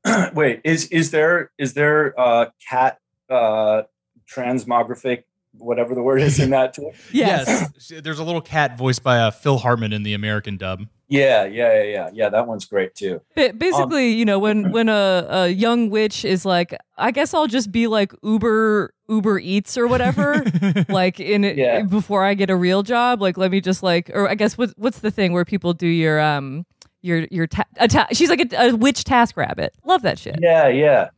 [CLEARS THROAT] Wait, is is there is there uh cat uh transmographic whatever the word is in that too? [LAUGHS] yes. Yes. There's a little cat voiced by uh, Phil Hartman in the American dub. Yeah, yeah, yeah, yeah. Yeah, that one's great too. Ba- basically, you know, when when a, a young witch is like, I guess I'll just be like Uber Uber Eats or whatever, [LAUGHS] like in it Yeah. before I get a real job. Like, let me just like, or I guess what what's the thing where people do your um your your ta- a ta- she's like a, a witch task rabbit. Love that shit. Yeah, yeah.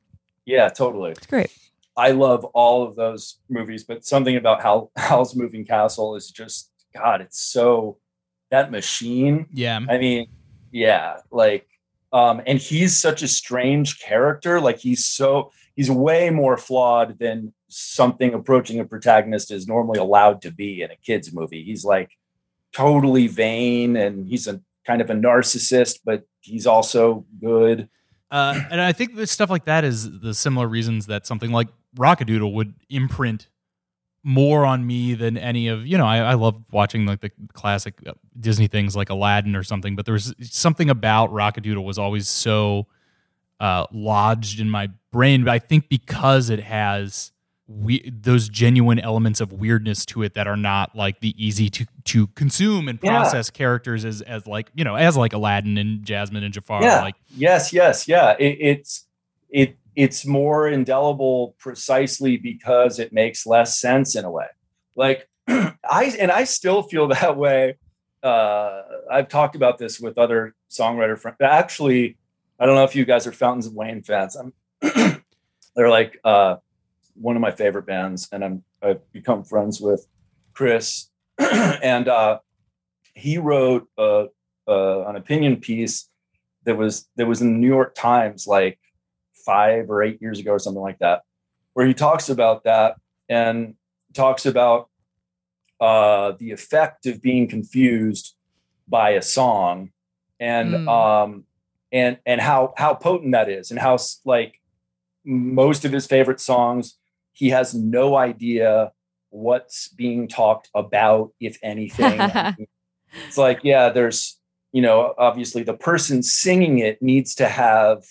Yeah, totally. It's great. I love all of those movies, but something about Hal [LAUGHS] Howl's Moving Castle is just God, it's so that machine yeah. I mean, yeah, like, um, and he's such a strange character. Like, he's so he's way more flawed than something approaching a protagonist is normally allowed to be in a kids movie. He's like totally vain, and he's a kind of a narcissist, but he's also good. Uh, and I think stuff like that is the similar reasons that something like Rockadoodle would imprint more on me than any of you know. I, I love watching like the classic uh, Disney things like Aladdin or something, but there was something about Rockadoodle was always so uh, lodged in my brain. But I think because it has we those genuine elements of weirdness to it that are not like the easy to to consume and Yeah. process characters as as like you know as like Aladdin and Jasmine and Jafar Yeah. like Yes, yes, yeah. It, it's it it's more indelible precisely because it makes less sense in a way. Like [CLEARS THROAT] I and I still feel that way. Uh, I've talked about this with other songwriter friends. Actually, I don't know if you guys are Fountains of Wayne fans. I'm [CLEARS THROAT] they're like uh, one of my favorite bands, and I'm I've become friends with Chris, [CLEARS THROAT] and uh, he wrote an opinion piece that was that was in the New York Times like five or eight years ago or something like that, where he talks about that and talks about uh, the effect of being confused by a song and Mm. um and and how how potent that is and how like most of his favorite songs he has no idea what's being talked about if anything [LAUGHS] it's like yeah there's you know obviously the person singing it needs to have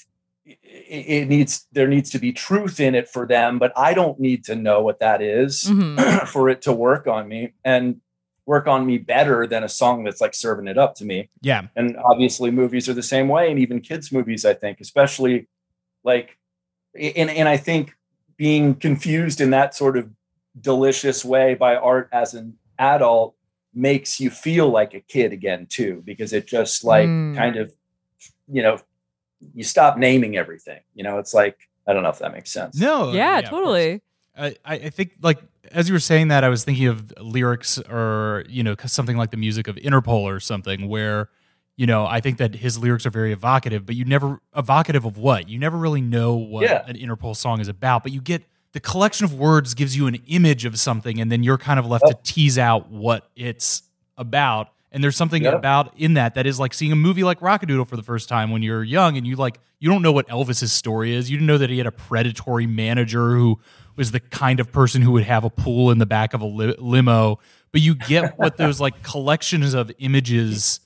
it, needs there needs to be truth in it for them but i don't need to know what that is Mhm. [CLEARS THROAT] for it to work on me and work on me better than a song that's like serving it up to me yeah and obviously movies are the same way and even kids movies i think especially like and and i think being confused in that sort of delicious way by art as an adult makes you feel like a kid again too because it just like Mm. kind of you know you stop naming everything you know it's like i don't know if that makes sense No. yeah, of course. totally. I, I I think like as you were saying that, I was thinking of lyrics or you know something like the music of Interpol or something where you know I think that his lyrics are very evocative, but you never evocative of what you never really know what Yeah. an Interpol song is about, but you get the collection of words gives you an image of something, and then you're kind of left to oh. tease out what it's about. And there's something about in that that is like seeing a movie like Rockadoodle for the first time when you're young and you like you don't know what Elvis's story is. You didn't know that he had a predatory manager who was the kind of person who would have a pool in the back of a li- limo. But you get what [LAUGHS] those like collections of images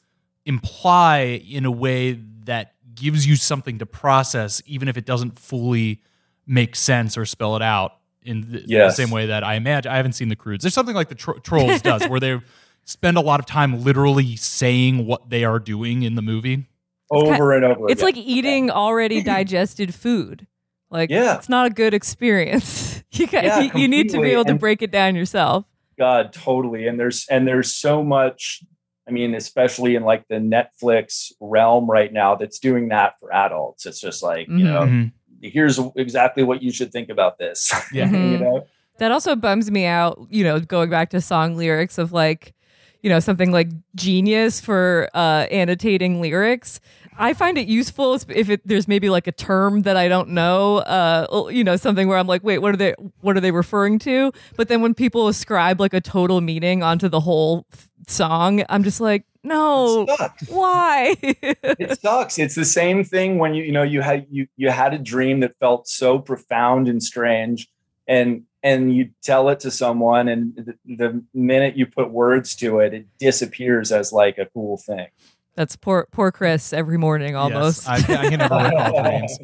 imply in a way that gives you something to process, even if it doesn't fully make sense or spell it out in the, Yes. the same way that I imagine. I haven't seen the Croods. There's something like the tro- Trolls does, where they [LAUGHS] spend a lot of time literally saying what they are doing in the movie. over and over It's again. like eating already [CLEARS THROAT] digested food. Like, Yeah. it's not a good experience. [LAUGHS] you, got, Yeah, you, you need to be able to And- break it down yourself. God, totally. And there's and there's so much. I mean, especially in like the Netflix realm right now, that's doing that for adults. It's just like you Mhm. know, Mhm. here's exactly what you should think about this. [LAUGHS] Yeah. you Mhm. know. That also bums me out, you know, going back to song lyrics of like, you know, something like genius for uh, annotating lyrics. I find it useful if it, there's maybe like a term that I don't know, uh, you know, something where I'm like, wait, what are they, what are they referring to? But then when people ascribe like a total meaning onto the whole song, I'm just like, no, It why? [LAUGHS] it sucks. It's the same thing when you you know you had you you had a dream that felt so profound and strange, and and you tell it to someone, and the, the minute you put words to it, it disappears as like a cool thing. That's poor, poor Chris every morning almost. Yes, I, I can never recall [LAUGHS] dreams.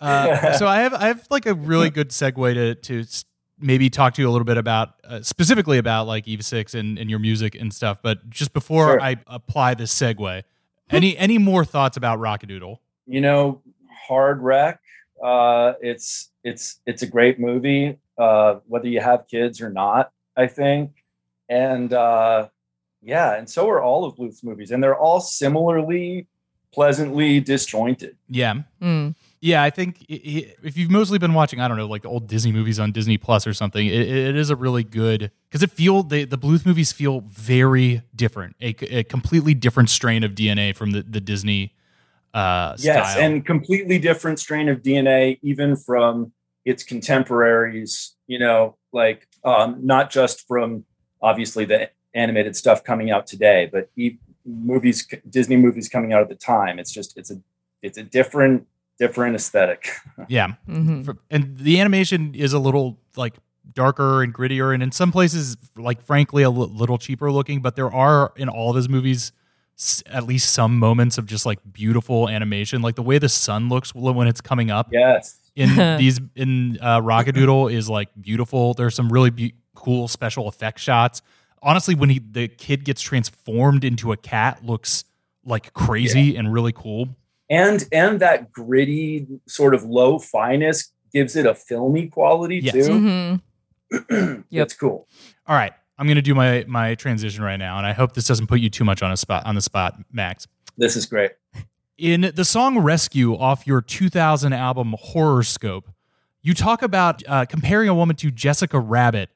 Uh, so I have I have like a really good segue to to maybe talk to you a little bit about uh, specifically about like Eve 6 and, and your music and stuff. But just before Sure. I apply this segue, any any more thoughts about Rockadoodle? you know, Hard Wreck. Uh, it's it's it's a great movie, uh, whether you have kids or not. I think, and uh, yeah, and so are all of Bluth's movies, and they're all similarly pleasantly disjointed. Yeah. Mm. Yeah, I think i- i- if you've mostly been watching, I don't know, like the old Disney movies on Disney Plus or something, it, it is a really good because it feel the the Bluth movies feel very different, a, a completely different strain of DNA from the the Disney uh, Yes, style. and completely different strain of DNA, even from its contemporaries. You know, like um, not just from obviously the animated stuff coming out today, but e- movies, Disney movies coming out at the time. It's just it's a it's a different different aesthetic. [LAUGHS] yeah, hmm and the animation is a little like darker and grittier, and in some places, like frankly, a little cheaper looking. But there are in all of his movies at least some moments of just like beautiful animation, like the way the sun looks when it's coming up. yes. In [LAUGHS] these in uh, Rockadoodle is like beautiful. There's some really be- cool special effect shots. Honestly, when he the kid gets transformed into a cat, looks like crazy and really cool. and and that gritty sort of low fineness gives it a filmy quality Yes. too. [CLEARS THROAT] hmm That's cool. All right, I'm gonna do my my transition right now, and I hope this doesn't put you too much on a spot on the spot, Max. This is great. In the song Rescue off your 2000 album Horrorscope, you talk about uh, comparing a woman to Jessica Rabbit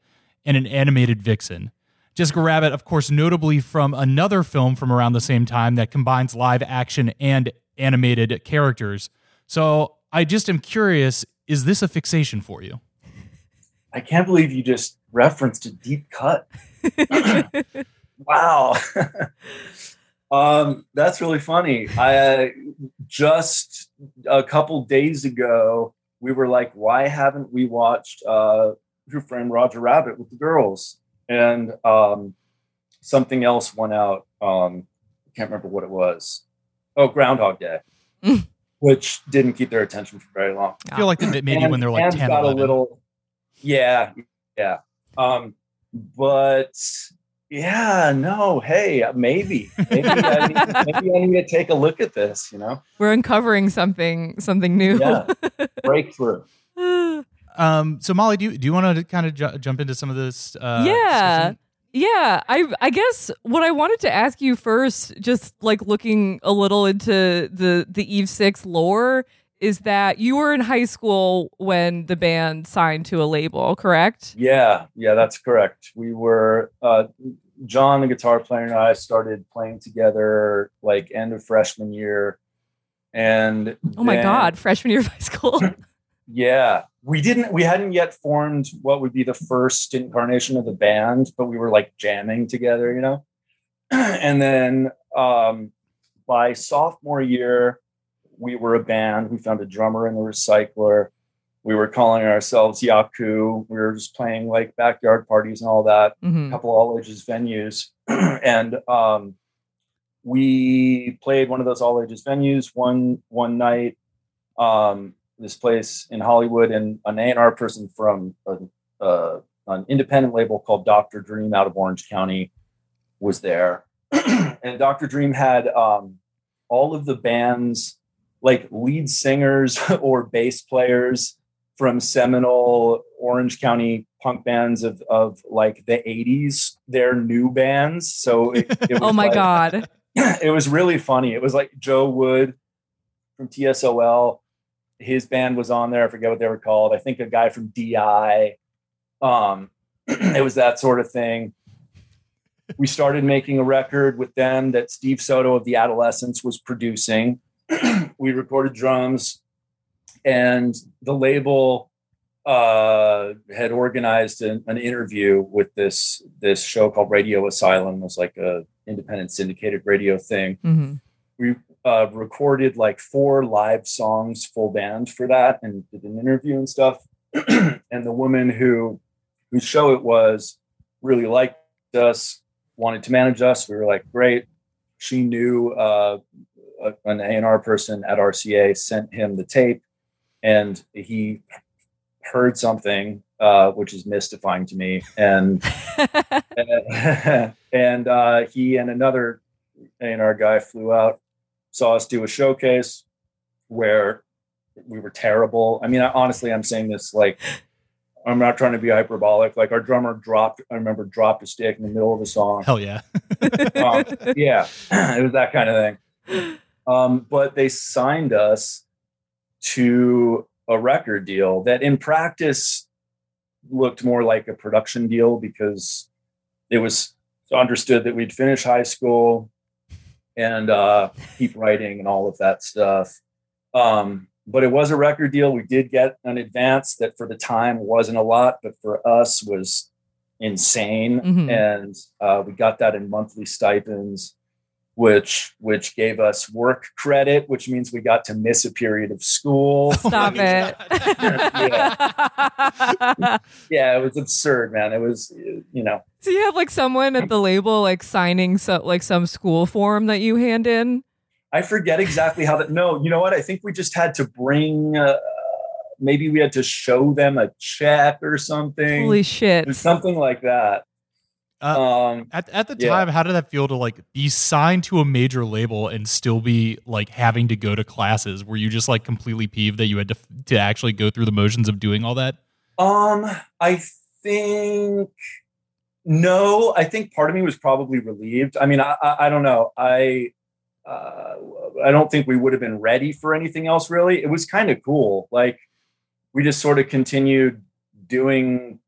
and an animated vixen. Jessica Rabbit, of course, notably from another film from around the same time that combines live action and animated characters. So I just am curious is this a fixation for you? I can't believe you just referenced a deep cut. [LAUGHS] [LAUGHS] wow. [LAUGHS] um, that's really funny. I uh, just a couple days ago, we were like, why haven't we watched uh, Who Framed Roger Rabbit with the girls? And um, something else went out. Um, I can't remember what it was. Oh, Groundhog Day, Mm. which didn't keep their attention for very long I feel like maybe and, when they're like 10, got 11. a little yeah yeah um but yeah no hey maybe maybe I, need, [LAUGHS] maybe I need to take a look at this you know We're uncovering something something new. Yeah. [LAUGHS] breakthrough [SIGHS] Um, so Molly, do you, do you want to kind of ju- jump into some of this? Uh, yeah. discussion? Yeah, I I guess what I wanted to ask you first, just like looking a little into the the Eve 6 lore, is that you were in high school when the band signed to a label, correct? yeah yeah that's correct we were uh john the guitar player and i started playing together like end of freshman year and Oh my then- god, freshman year of high school. [LAUGHS] [LAUGHS] Yeah, we didn't. We hadn't yet formed what would be the first incarnation of the band, but we were like jamming together, you know. [CLEARS THROAT] and then um, by sophomore year, we were a band. We found a drummer in the recycler. We were calling ourselves Yaku. We were just playing like backyard parties and all that a Mhm. couple all ages venues [CLEARS THROAT] and um, we played one of those all ages venues one one night um, this place in hollywood and an a&r person from a, uh, an independent label called dr dream out of orange county was there [CLEARS THROAT] and dr dream had um, all of the bands like lead singers [LAUGHS] or bass players from seminal Orange County punk bands of of like the 80s. They're new bands. So it, it [LAUGHS] was Oh my like- god. [LAUGHS] it was really funny. It was like Joe Wood from TSOL. His band was on there. I forget what they were called. I think a guy from DI. Um, [CLEARS THROAT] it was that sort of thing. We started making a record with them that Steve Soto of the Adolescents was producing. [CLEARS THROAT] we recorded drums, and the label uh, had organized an, an interview with this this show called Radio Asylum. It was like a independent syndicated radio thing. hmm We uh, recorded like four live songs, full band for that, and did an interview and stuff. [CLEARS THROAT] and the woman who whose show it was really liked us, wanted to manage us. We were like, great. She knew uh, an A and R person at RCA, sent him the tape, and he heard something uh, which is mystifying to me, and [LAUGHS] [LAUGHS] and uh, he and another A&R guy flew out, saw us do a showcase where we were terrible. I mean, I, honestly, I'm saying this like I'm not trying to be hyperbolic. Like our drummer dropped, I remember dropped a stick in the middle of a song. Hell yeah. Um, yeah, [CLEARS THROAT] it was that kind of thing. Um, but they signed us to a record deal that in practice looked more like a production deal because it was understood that we'd finish high school and uh, keep writing and all of that stuff. Um, but it was a record deal. We did get an advance that for the time wasn't a lot, but for us was insane. Mhm. And uh, we got that in monthly stipends, which which gave us work credit, which means we got to miss a period of school. [LAUGHS] Stop [LAUGHS] it. [LAUGHS] yeah, it was absurd, man. It was, you know, so you have like someone at the label like signing so like some school form that you hand in. I forget exactly how that. No, you know what? I think we just had to bring. Uh, maybe we had to show them a check or something. Holy shit. something like that. Uh, um, At, at the Yeah. time, how did that feel to like be signed to a major label and still be like having to go to classes? Were you just like completely peeved that you had to to actually go through the motions of doing all that? Um, I think no. I think part of me was probably relieved. I mean, I I, I don't know. I uh, I don't think we would have been ready for anything else. Really, it was kind of cool. Like we just sort of continued doing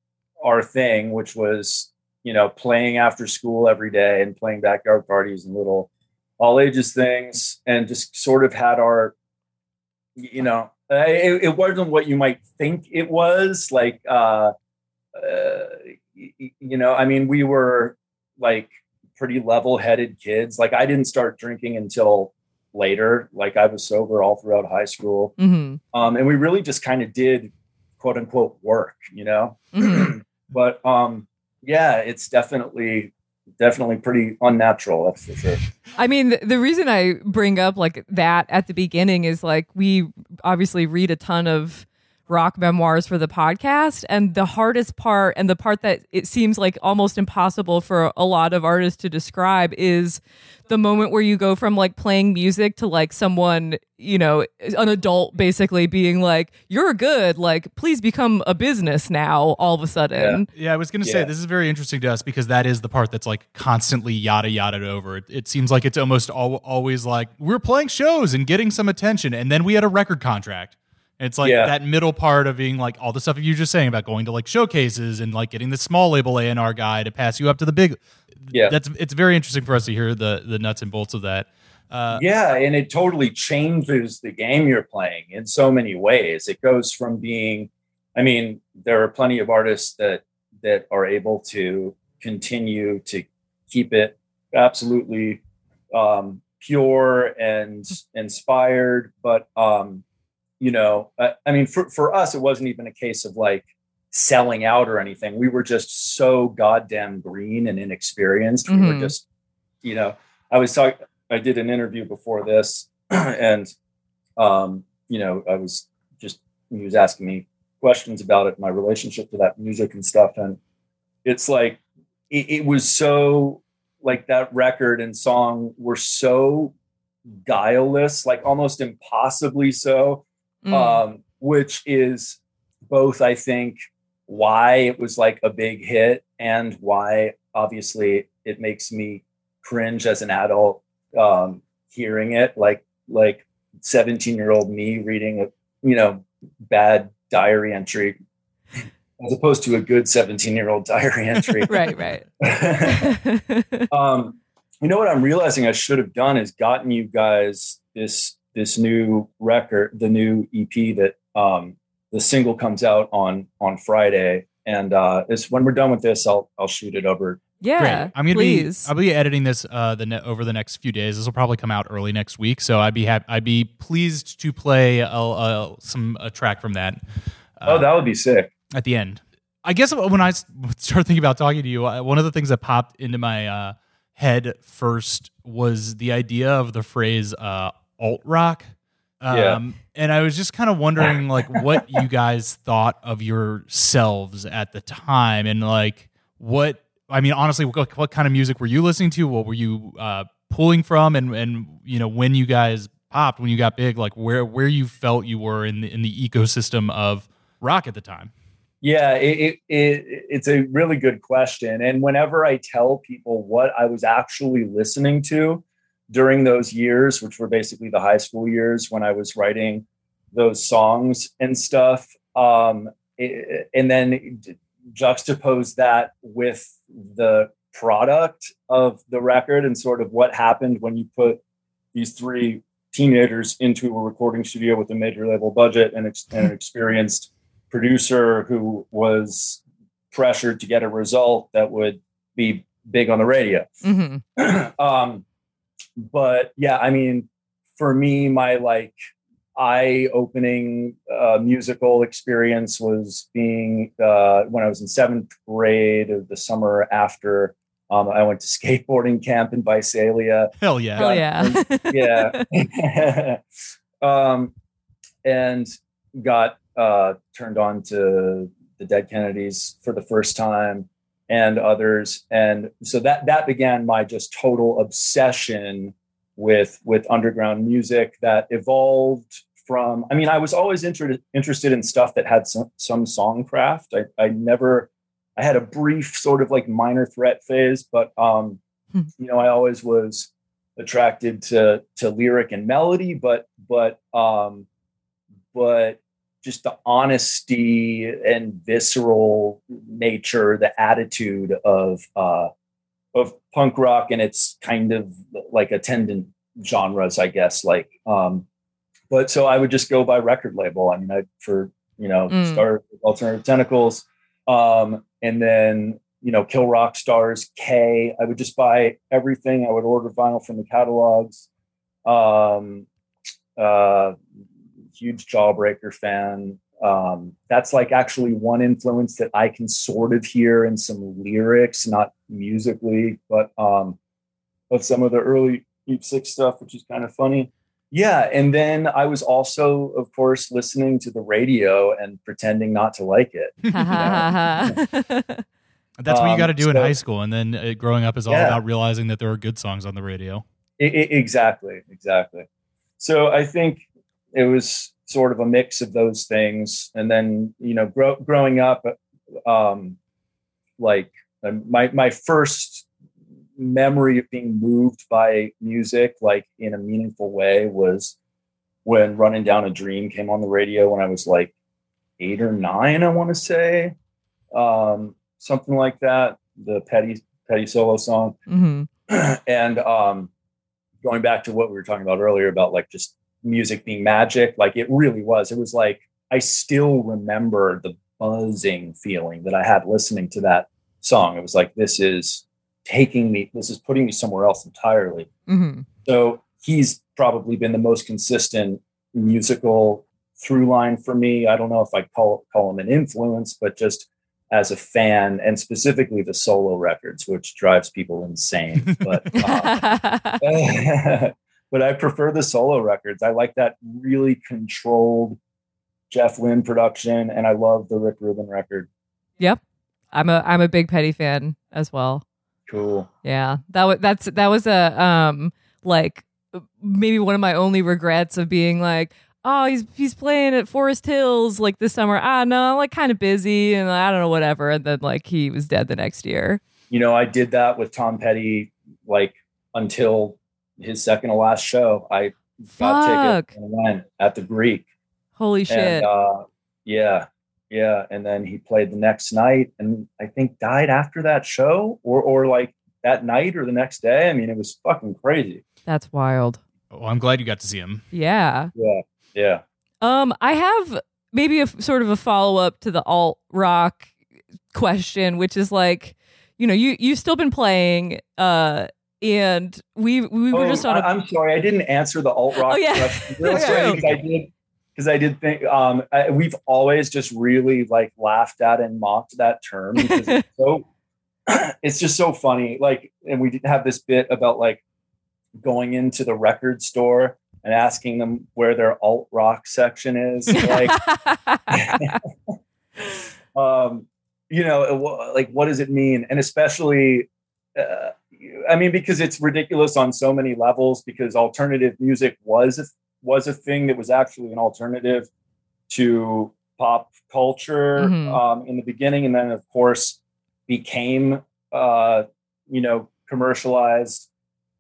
our thing, which was you know playing after school every day and playing backyard parties and little all ages things, and just sort of had our you know it, it wasn't what you might think it was like uh, uh you know i mean we were like pretty level-headed kids. Like i didn't start drinking until later. Like i was sober all throughout high school. Hmm um and we really just kind of did quote unquote work you know? Hmm [CLEARS THROAT] but um yeah it's definitely definitely pretty unnatural that's for sure. I mean, the, the reason I bring up like that at the beginning is like we obviously read a ton of rock memoirs for the podcast. And the hardest part and the part that it seems like almost impossible for a lot of artists to describe is the moment where you go from like playing music to like someone you know an adult basically being like you're good. Like please become a business now all of a sudden. Yeah, I was going to say this is very interesting to us because that is the part that's like constantly yada yada over. It, it seems like it's almost al- always like we're playing shows and getting some attention, and then we had a record contract. It's like Yeah. that middle part of being like all the stuff you were just saying about going to like showcases and like getting the small label A and R guy to pass you up to the big. Yeah. that's it's very interesting for us to hear the the nuts and bolts of that. Uh, yeah and it totally changes the game you're playing in so many ways it goes from being i mean there are plenty of artists that that are able to continue to keep it absolutely um pure and inspired but um you know i, I mean for, for us it wasn't even a case of like selling out or anything. We were just so goddamn green and inexperienced. We were Mhm. just you know i was talking I did an interview before this, [CLEARS THROAT] and um, you know, I was just he was asking me questions about it, my relationship to that music and stuff, and it's like it, it was so like that record and song were so guileless, like almost impossibly so, Mm. um, which is both I think why it was like a big hit and why obviously it makes me cringe as an adult um, hearing it like like 17 year old me reading a you know bad diary entry as opposed to a good 17 year old diary [LAUGHS] entry right, right. [LAUGHS] um, you know what I'm realizing I should have done is gotten you guys this this new record, the new EP that um, the single comes out on on Friday, and uh, it's when we're done with this, I'll I'll shoot it over. yeah, Great. I'm gonna please. be I'll be editing this uh the ne- over the next few days. This will probably come out early next week, so I'd be happy. I'd be pleased to play a, a, some a track from that. oh, uh, that would be sick. at the end. I guess when I started thinking about talking to you, uh, one of the things that popped into my uh, head first was the idea of the phrase uh, alt rock. Um, Yeah. And I was just kind of wondering, [LAUGHS] like, what you guys thought of yourselves at the time, and like, what I mean, honestly, what, what kind of music were you listening to? What were you uh, pulling from? And and you know, when you guys popped, when you got big, like where where you felt you were in the, in the ecosystem of rock at the time. Yeah, it, it, it it's a really good question. And whenever I tell people what I was actually listening to during those years, which were basically the high school years when I was writing those songs and stuff, um, it- and then juxtapose that with the product of the record and sort of what happened when you put these three teenagers into a recording studio with a major label budget and, ex- and an experienced producer who was pressured to get a result that would be big on the radio. Mhm. [CLEARS THROAT] um, but yeah, I mean, for me, my like eye opening uh, musical experience was being uh, when I was in seventh grade of the summer after um, I went to [LAUGHS] skateboarding camp in Visalia Hell yeah. Hell yeah. [LAUGHS] yeah. [LAUGHS] um, and got uh, turned on to the Dead Kennedys for the first time and others, and so that that began my just total obsession with with underground music that evolved from. I mean, I was always interested interested in stuff that had some some songcraft. I I never. I had a brief sort of like minor threat phase, but um, Hmm. you know, I always was attracted to to lyric and melody, but but um, but just the honesty and visceral nature, the attitude of uh, of punk rock and its kind of like attendant genres, I guess. Like, um, but so I would just go by record label. I mean, I for you know Mm. start with alternative tentacles, um, and then you know Kill Rock Stars K. I would just buy everything. I would order vinyl from the catalogs. Um, uh, huge Jawbreaker fan. Um, that's like actually one influence that I can sort of hear in some lyrics, not musically, but um, of some of the early Eve 6 stuff, which is kind of funny. Yeah, and then I was also, of course, listening to the radio and pretending not to like it. Ha, ha, ha, ha. That's what you Um, got to do in so- high school, and then uh, growing up is all Yeah. about realizing that there are good songs on the radio. I- I- exactly, exactly. So I think it was sort of a mix of those things, and then you know, grow, growing up, um, like uh, my my first memory of being moved by music, like in a meaningful way, was when "Running Down a Dream" came on the radio when I was like eight or nine. I want to say um, something like that. The Petty Petty solo song Mhm. [CLEARS THROAT] and um going back to what we were talking about earlier about like just music being magic like it really was. It was like i still remember the buzzing feeling that i had listening to that song. It was like this is taking me this is putting me somewhere else entirely. Mhm. so he's probably been the most consistent musical through line for me. I don't know if i call call him an influence but just as a fan and specifically the solo records which drives people insane but [LAUGHS] um, [LAUGHS] but I prefer the solo records. I like that really controlled Jeff Lynne production, and I love the Rick Rubin record. yep. I'm a I'm a big Petty fan as well. Cool. Yeah, that was that's that was a um like maybe one of my only regrets of being like oh, he's he's playing at Forest Hills like this summer. Ah, no, I'm like kind of busy and I don't know whatever. And then like he was dead the next year. You know, I did that with Tom Petty like until his second to last show. I got Fuck. tickets and went at the Greek. Holy shit. And uh, yeah, yeah. And then he played the next night and I think died after that show or or like that night or the next day. I mean, it was fucking crazy. That's wild. Oh, I'm glad you got to see him. Yeah. Yeah. Yeah. Um, I have maybe a f- sort of a follow up to the alt rock question, which is like, you know, you you've still been playing, uh, and we we were Oh, just on a I, am sorry, I didn't answer the alt rock Oh, yeah. question [LAUGHS] real Okay. quick because I did because I did think um, I, we've always just really like laughed at and mocked that term because it's [LAUGHS] so [CLEARS THROAT] it's just so funny. Like, and we did have this bit about like going into the record store and asking them where their alt rock section is. [LAUGHS] Like, um, you know, like what does it mean? And especially, uh, I mean, because it's ridiculous on so many levels. Because alternative music was a, was a thing that was actually an alternative to pop culture Mhm. um, in the beginning, and then of course became uh, you know commercialized.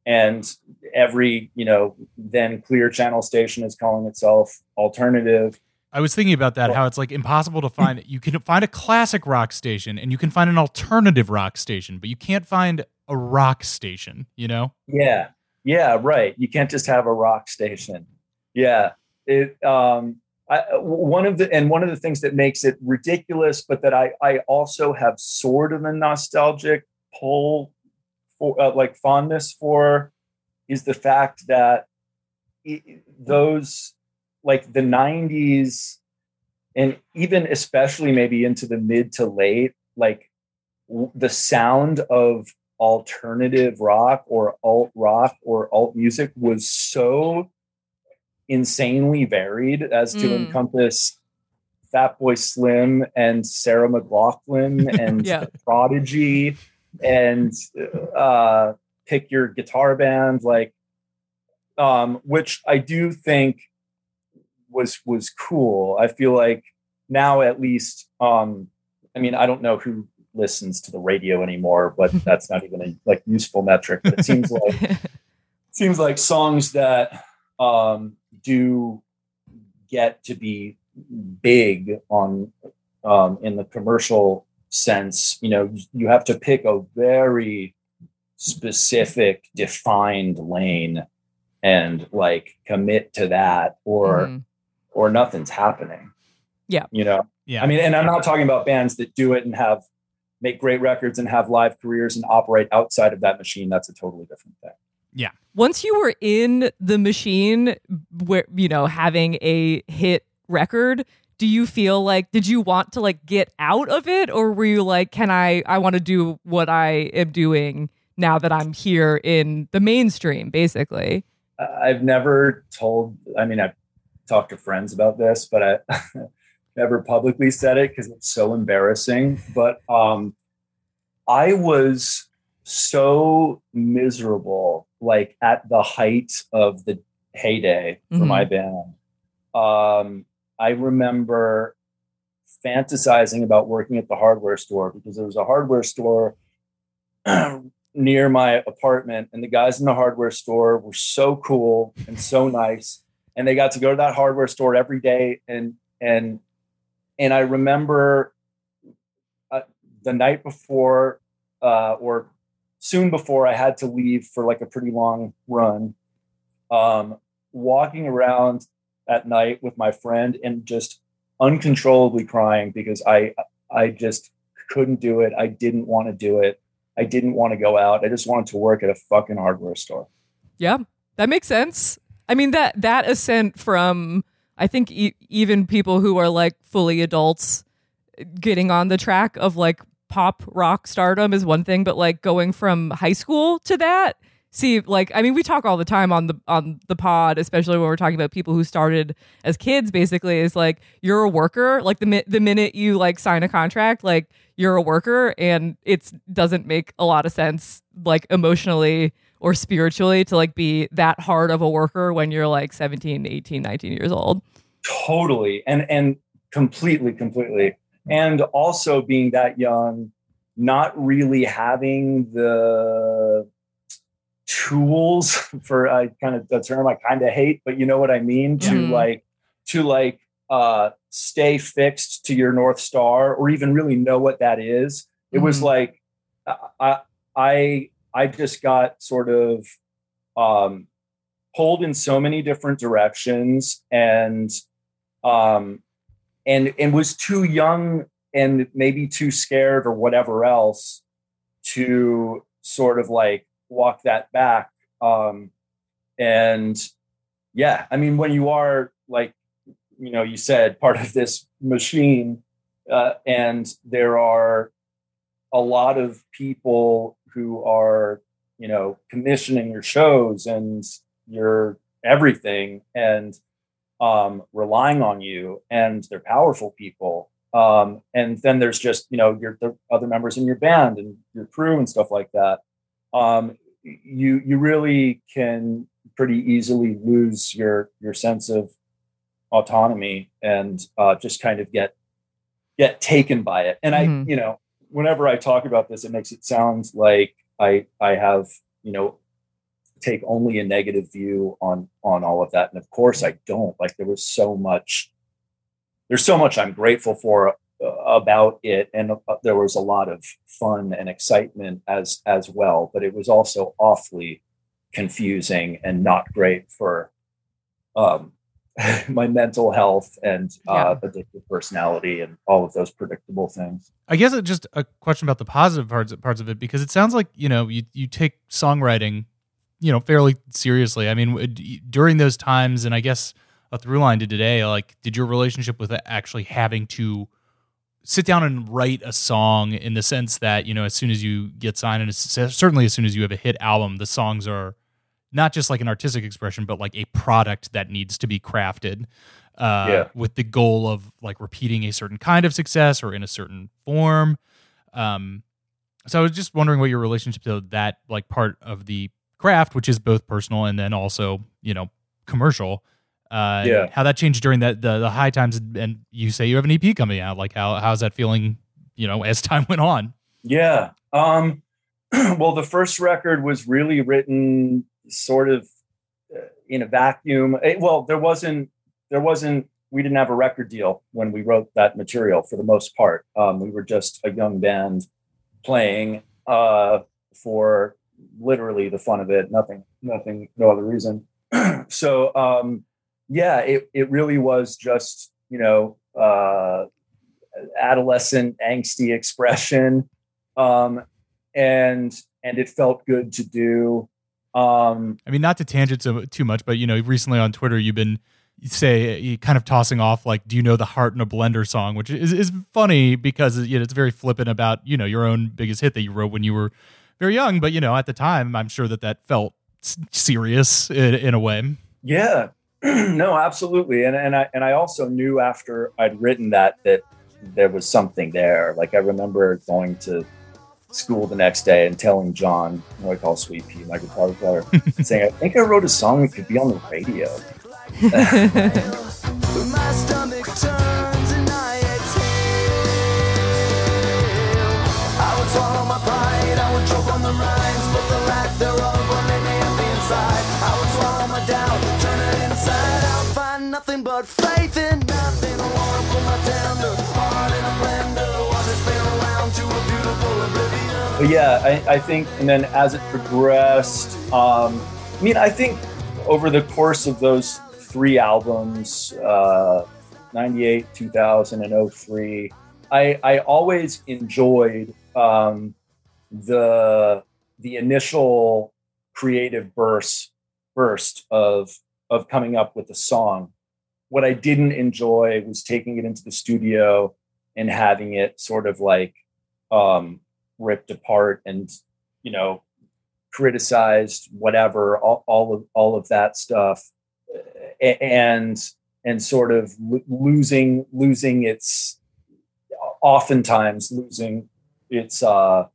And every you know then clear channel station is calling itself alternative. I was thinking about that, Well- how it's like impossible to find. You can find a classic rock station and you can find an alternative rock station, but you can't find a rock station, you know? Yeah. Yeah, right. You can't just have a rock station. Yeah. It um I, one of the and one of the things that makes it ridiculous, but that I I also have sort of a nostalgic pull for uh, like fondness for is the fact that i those like the 90s and even especially maybe into the mid to late like w- the sound of alternative rock or alt rock or alt music was so insanely varied as to Mm. encompass Fatboy Slim and Sarah McLachlan and Yeah. Prodigy and uh, pick your guitar band like um, which I do think was was cool. I feel like now at least um, I mean I don't know who listens to the radio anymore, but [LAUGHS] that's not even a like useful metric. But it seems like [LAUGHS] seems like songs that um, do get to be big on um, in the commercial sense. You know, you have to pick a very specific, defined lane and like commit to that, or Mhm. or nothing's happening. Yeah. you know. Yeah. I mean, and I'm not talking about bands that do it and have make great records and have live careers and operate outside of that machine. That's a totally different thing. Yeah. Once you were in the machine where you know having a hit record do you feel like did you want to like get out of it or were you like can i i want to do what i am doing now that i'm here in the mainstream basically I- I've never told. I mean, I've talked to friends about this, but I [LAUGHS] never publicly said it because it's so embarrassing. But um, I was so miserable, like at the height of the heyday for Mhm. my band. Um, I remember fantasizing about working at the hardware store because there was a hardware store [CLEARS THROAT] near my apartment and the guys in the hardware store were so cool and so nice and they got to go to that hardware store every day and and and i remember uh, the night before uh, or soon before i had to leave for like a pretty long run um, walking around at night with my friend and just uncontrollably crying because i i just couldn't do it i didn't want to do it I didn't want to go out. I just wanted to work at a fucking hardware store. yeah that makes sense i mean that that ascent from i think e- even people who are like fully adults getting on the track of like pop rock stardom is one thing but like going from high school to that see like i mean we talk all the time on the on the pod especially when we're talking about people who started as kids basically is like you're a worker like the mi- the minute you like sign a contract like you're a worker and it doesn't make a lot of sense like emotionally or spiritually to like be that hard of a worker when you're like 17 18 19 years old totally and and completely completely and also being that young not really having the tools [LAUGHS] for I kind of the term I kind of hate, but you know what I mean to Mhm. like to like uh stay fixed to your north star or even really know what that is. It was Mhm. like I I I just got sort of um pulled in so many different directions and um and and was too young and maybe too scared or whatever else to sort of like walk that back um and yeah i mean when you are like you know you said part of this machine uh, and there are a lot of people who are you know commissioning your shows and your everything and um relying on you and they're powerful people um and then there's just you know your the other members in your band and your crew and stuff like that um you you really can pretty easily lose your your sense of autonomy and uh just kind of get get taken by it and i Mhm. you know whenever i talk about this it makes it sound like i i have you know take only a negative view on on all of that. And of course i don't. Like there was so much there's so much i'm grateful for uh, about it. And uh, there was a lot of fun and excitement as as well. But it was also awfully confusing and not great for um [LAUGHS] my mental health and uh addictive personality and all of those predictable things I guess it's just a question about the positive parts parts of it because it sounds like you know you you take songwriting, you know, fairly seriously. I mean, during those times, and I guess a through line to today, like, did your relationship with actually having to sit down and write a song in the sense that you know, as soon as you get signed, and certainly as soon as you have a hit album, the songs are not just like an artistic expression, but like a product that needs to be crafted uh, Yeah. with the goal of like repeating a certain kind of success or in a certain form. Um, so I was just wondering what your relationship to that like part of the craft, which is both personal and then also you know commercial. Uh, Yeah. how that changed during that the, the high times, and you say you have an EP coming out. Like how how's that feeling? You know, as [LAUGHS] time went on. Yeah. Um, [CLEARS THROAT] well, the first record was really written sort of uh, in a vacuum. Eh, well, there wasn't, there wasn't, we didn't have a record deal when we wrote that material for the most part. Um, we were just a young band playing uh, for literally the fun of it. Nothing, nothing, no other reason. [CLEARS THROAT] so, um, yeah, it, it really was just, you know, uh, adolescent angsty expression um and and it felt good to do um I mean, not to tangent so, too much, but you know, recently on Twitter, you've been you say you kind of tossing off like, "Do you know the Heart in a Blender song?" Which is is funny because you know it's very flippant about you know your own biggest hit that you wrote when you were very young, but you know at the time, I'm sure that that felt serious in, in a way. yeah [CLEARS THROAT] no absolutely and and i and i also knew after i'd written that that there was something there like i remember going to school the next day and telling john who i call sweet pea my guitar player [LAUGHS] saying i think i wrote a song that could be on the radio [LAUGHS] but faith in nothing. I wanna put my tender but yeah I, I think and then as it progressed um i mean i think over the course of those three albums uh 98 2000 and 03 i i always enjoyed um the the initial creative burst burst of of coming up with a song. What i didn't enjoy was taking it into the studio and having it sort of like um ripped apart and you know criticized whatever all, all of all of that stuff and and sort of lo- losing losing its oftentimes losing its uh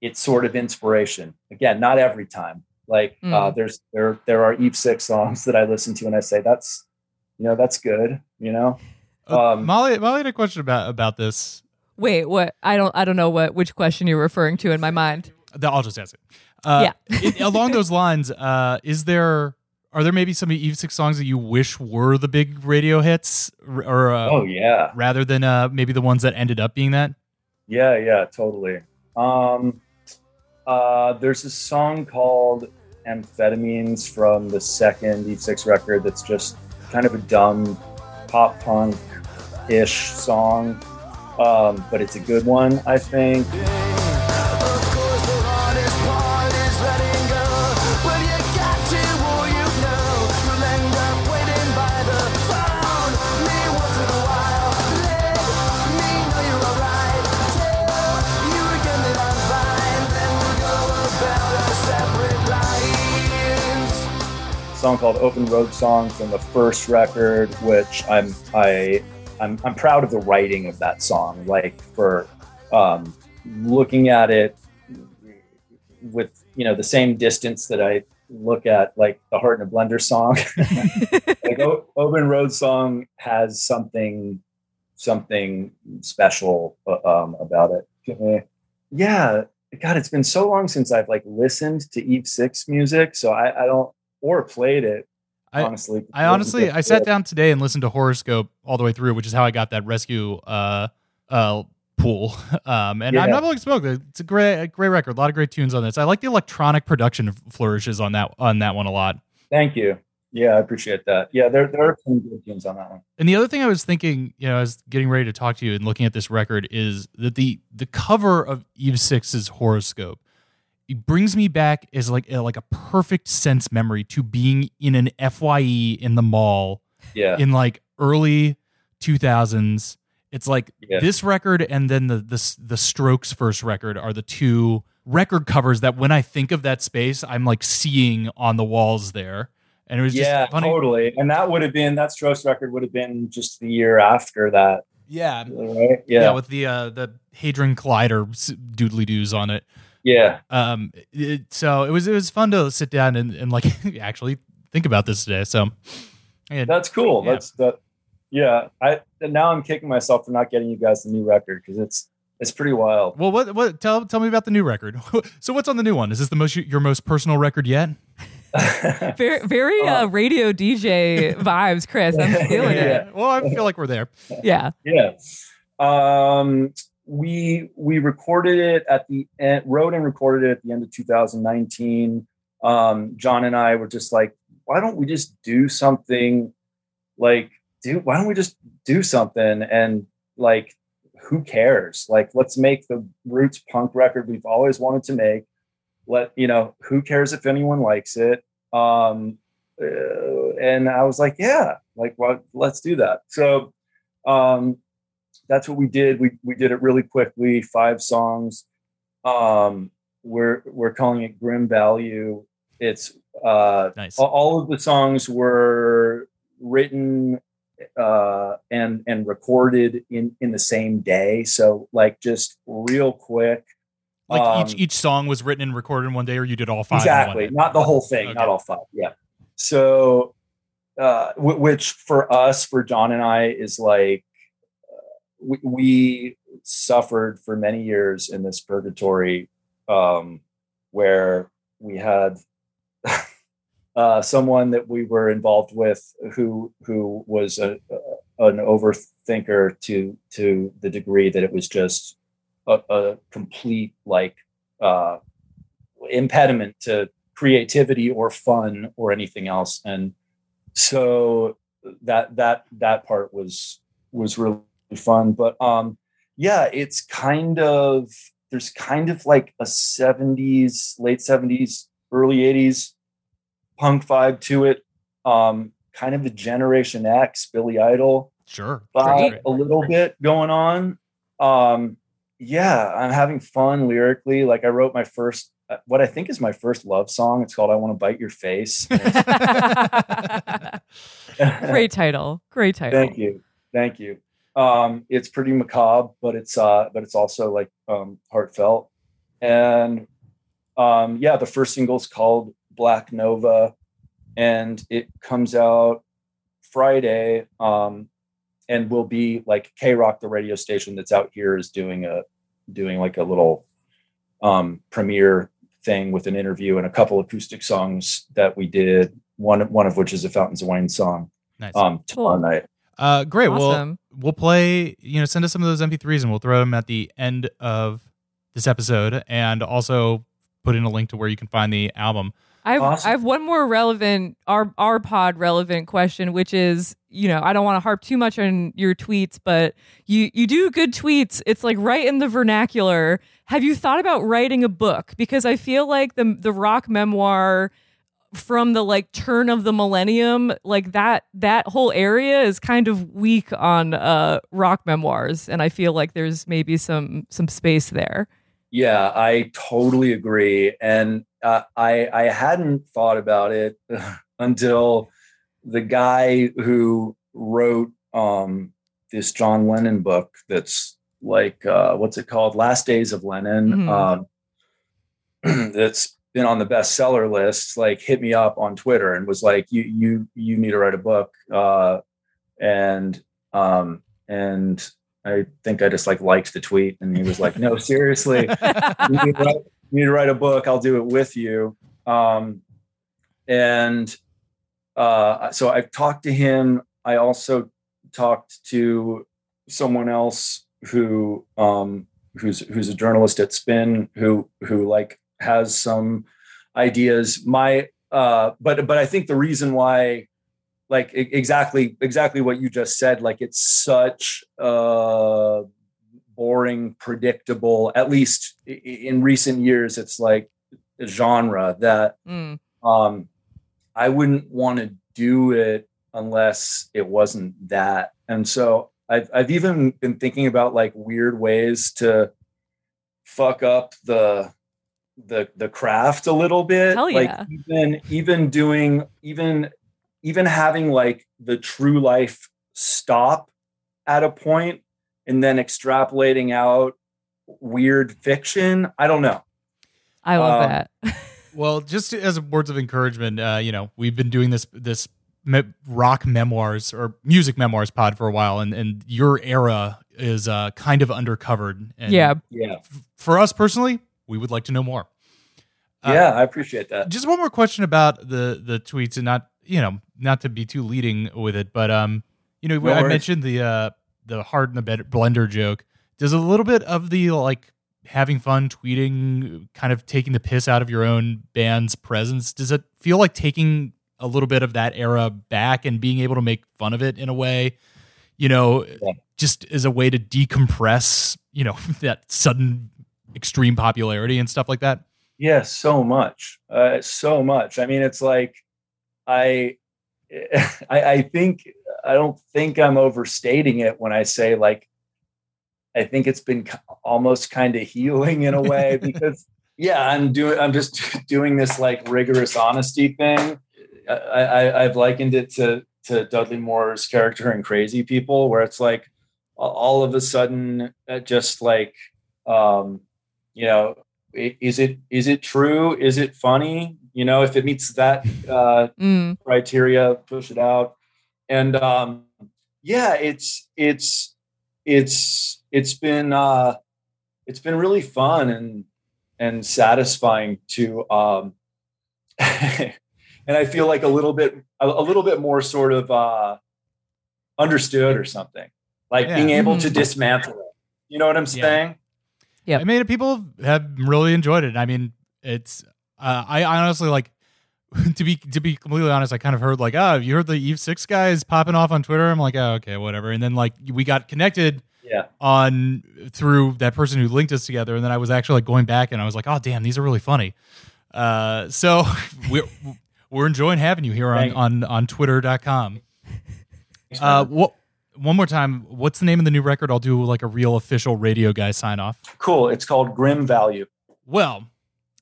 its sort of inspiration. Again, not every time. Like uh, Mm. there's there there are Eve Six songs that I listen to and I say that's you know that's good. You know, Uh, Um, Molly, Molly had a question about about this. Wait, what? I don't. I don't know what which question you're referring to in my mind. That I'll just ask it. Uh, Yeah. [LAUGHS] it- along those lines, uh, is there are there maybe some of Eve Six songs that you wish were the big radio hits, or uh, oh yeah, rather than uh, maybe the ones that ended up being that? yeah, yeah, totally. Um, uh, there's a song called "Amphetamines" from the second Eve Six record. That's just kind of a dumb pop punk ish song, um, but it's a good one, I think. Song called "Open Road Song" from the first record, which I'm I I'm I'm proud of the writing of that song. Like for um, looking at it with you know the same distance that I look at like the Heart in a Blender song. [LAUGHS] like o- Open Road Song has something something special uh, um, about it. Yeah, God, it's been so long since I've like listened to Eve Six music, so I, I don't or played it. I- honestly, I honestly, I sat down today and listened to Horrorscope all the way through, which is how I got that rescue uh, uh, pool. [LAUGHS] Um, and I'm Yeah. not blowing smoke. It's a great, a great record. A lot of great tunes on this. I like the electronic production flourishes on that on that one a lot. Thank you. Yeah, I appreciate that. Yeah, there there are some good tunes on that one. And the other thing I was thinking, you know, I was getting ready to talk to you and looking at this record is that the the cover of Eve Six's Horrorscope it brings me back as like a, like a perfect sense memory to being in an FYE in the mall Yeah, in like early 2000s. It's like Yeah. this record and then the the the Strokes first record are the two record covers that when I think of that space, I'm like seeing on the walls there. And it was just yeah, funny. totally. And that would have been that Strokes record would have been just the year after that, Yeah. right? yeah, Yeah, with the uh the hadron collider doodly doos on it yeah, um it, so it was it was fun to sit down and, and like [LAUGHS] actually think about this today so yeah, that's cool. Yeah. That's that. Yeah, I and now I'm kicking myself for not getting you guys the new record because it's it's pretty wild. well what what tell tell me about the new record [LAUGHS] so what's on the new one is this the most your most personal record yet [LAUGHS] Very, very uh, radio DJ vibes, Chris. I'm feeling Yeah. it. well i feel like we're there Yeah. yeah. Um, we we recorded it at the end, wrote and recorded it at the end of 2019. Um, John and I were just like, why don't we just do something like do why don't we just do something and like who cares? Like let's make the roots punk record we've always wanted to make. Let you know, who cares if anyone likes it? Um uh, and I was like, yeah, like well, let's do that. So um that's what we did. We we did it really quickly, five songs. Um, we're we're calling it Grim Value. It's uh, nice all of the songs were written uh, and and recorded in in the same day. So like just real quick. like each um, each song was written and recorded in one day or you did all five in one exactly not the whole thing Okay. not all five yeah so uh w- which for us for john and i is like we, we suffered for many years in this purgatory um where we had [LAUGHS] uh someone that we were involved with who who was a, a an overthinker to to the degree that it was just a, a complete like uh impediment to creativity or fun or anything else. And so that that that part was was really fun but um yeah it's kind of there's kind of like a 70s late 70s early 80s punk vibe to it um kind of a generation x billy idol sure vibe Great. a little bit going on. Um, yeah, I'm having fun lyrically. Like I wrote my first, uh, what I think is my first love song. It's called "I Want to Bite Your Face." [LAUGHS] Great title. Great title. Thank you, thank you. Um, it's pretty macabre, but it's uh, but it's also like um, heartfelt. And um, yeah, the first single's called Black Nova, and it comes out Friday. Um, and will be like KROQ, the radio station that's out here, is doing a doing like a little um, premiere thing with an interview and a couple acoustic songs that we did. One one of which is a Fountains of Wayne song. Nice. Um, tomorrow Cool. night. Uh, great. Well, we'll play. You know, send us some of those MP3s, and we'll throw them at the end of this episode, and also put in a link to where you can find the album. I have, Awesome. I have one more relevant our our pod relevant question, which is you know I don't want to harp too much on your tweets, but you you do good tweets. It's like right in the vernacular. Have you thought about writing a book? Because I feel like the the rock memoir from the like turn of the millennium, like that that whole area is kind of weak on uh rock memoirs, and I feel like there's maybe some some space there. Yeah, I totally agree, and uh, I I hadn't thought about it [LAUGHS] until the guy who wrote um, this John Lennon book. That's like uh, what's it called? Last Days of Lennon. Mhm. Um, [CLEARS THROAT] that's been on the bestseller list. Like hit me up on Twitter and was like, "You you you need to write a book," uh, and um, and I think I just like liked the tweet, and he was like, "No, seriously." [LAUGHS] you need, to write, you need to write a book. I'll do it with you. Um, and uh, so I've talked to him. I also talked to someone else who um, who's who's a journalist at Spin who who like has some ideas. My uh, but but I think the reason why like exactly exactly what you just said like it's such uh boring predictable at least in recent years it's like a genre that Mm. um i wouldn't want to do it unless it wasn't that and so i've i've even been thinking about like weird ways to fuck up the the the craft a little bit Hell like yeah. even even doing even even having like the true life stop at a point and then extrapolating out weird fiction i don't know I love Um, that. [LAUGHS] Well, just as words of encouragement, uh, you know, we've been doing this this me- rock memoirs or music memoirs pod for a while, and and your era is uh, kind of undercovered. And yeah. yeah For us personally, we would like to know more. Uh, yeah i appreciate that Just one more question about the the tweets, and not you know not to be too leading with it, but um, you know, No I mentioned the uh the heart in the blender joke. Does a little bit of the like having fun tweeting, kind of taking the piss out of your own band's presence, does it feel like taking a little bit of that era back and being able to make fun of it in a way, you know, Yeah. just as a way to decompress, you know, [LAUGHS] that sudden extreme popularity and stuff like that? Yeah, so much, uh, so much. I mean, it's like I, [LAUGHS] I, I think I don't think I'm overstating it when I say like I think it's been almost kind of healing in a way [LAUGHS] because yeah, I'm doing I'm just [LAUGHS] doing this like rigorous honesty thing. I, I I've likened it to to Dudley Moore's character in Crazy People, where it's like all of a sudden uh, just like um you know is it is it true is it funny you know if it meets that uh Mm. criteria push it out and um yeah it's it's it's it's been uh it's been really fun and and satisfying to um [LAUGHS] and i feel like a little bit a, a little bit more sort of uh understood or something like Yeah. being able to Mhm. dismantle it you know what i'm Yeah. Saying Yep. I mean, people have really enjoyed it. I mean, it's uh, I honestly like [LAUGHS] to be to be completely honest. I kind of heard like, oh, you heard the Eve Six guys popping off on Twitter. I'm like, oh, okay, whatever. And then like we got connected yeah on through that person who linked us together, and then I was actually like going back and I was like, oh, damn, these are really funny. Uh, so [LAUGHS] we're we're enjoying having you here on you. on on Twitter.com. Uh, what? One more time, what's the name of the new record? I'll do like a real official radio guy sign off. cool it's called grim value Well,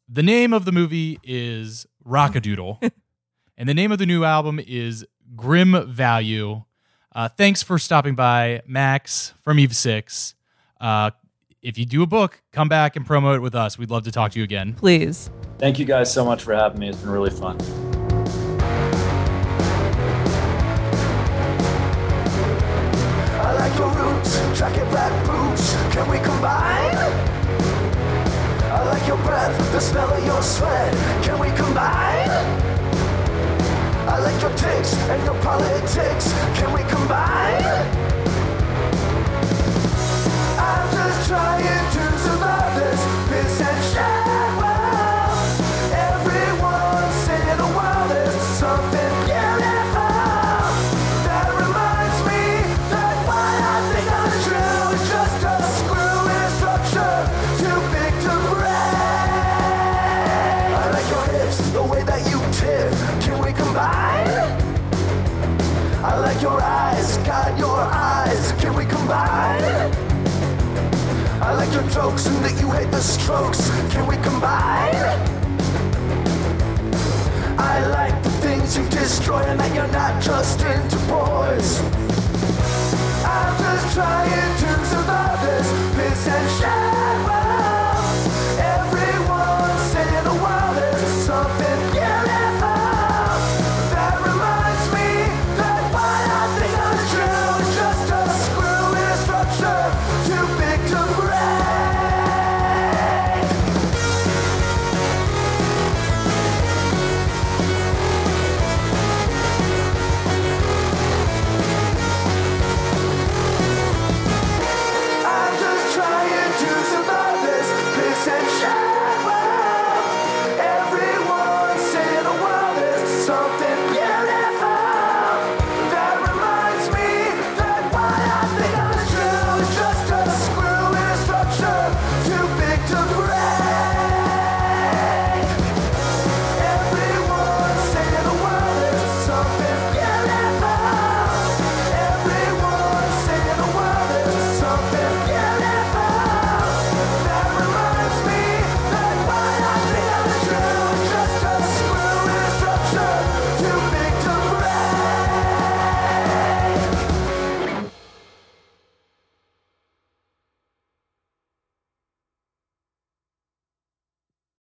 the name of the movie is Rock-a-Doodle, [LAUGHS] and the name of the new album is Grim Value. Uh, thanks for stopping by, Max from Eve Six. Uh, if you do a book, come back and promote it with us. We'd love to talk to you again. Please. Thank you guys so much for having me. It's been really fun.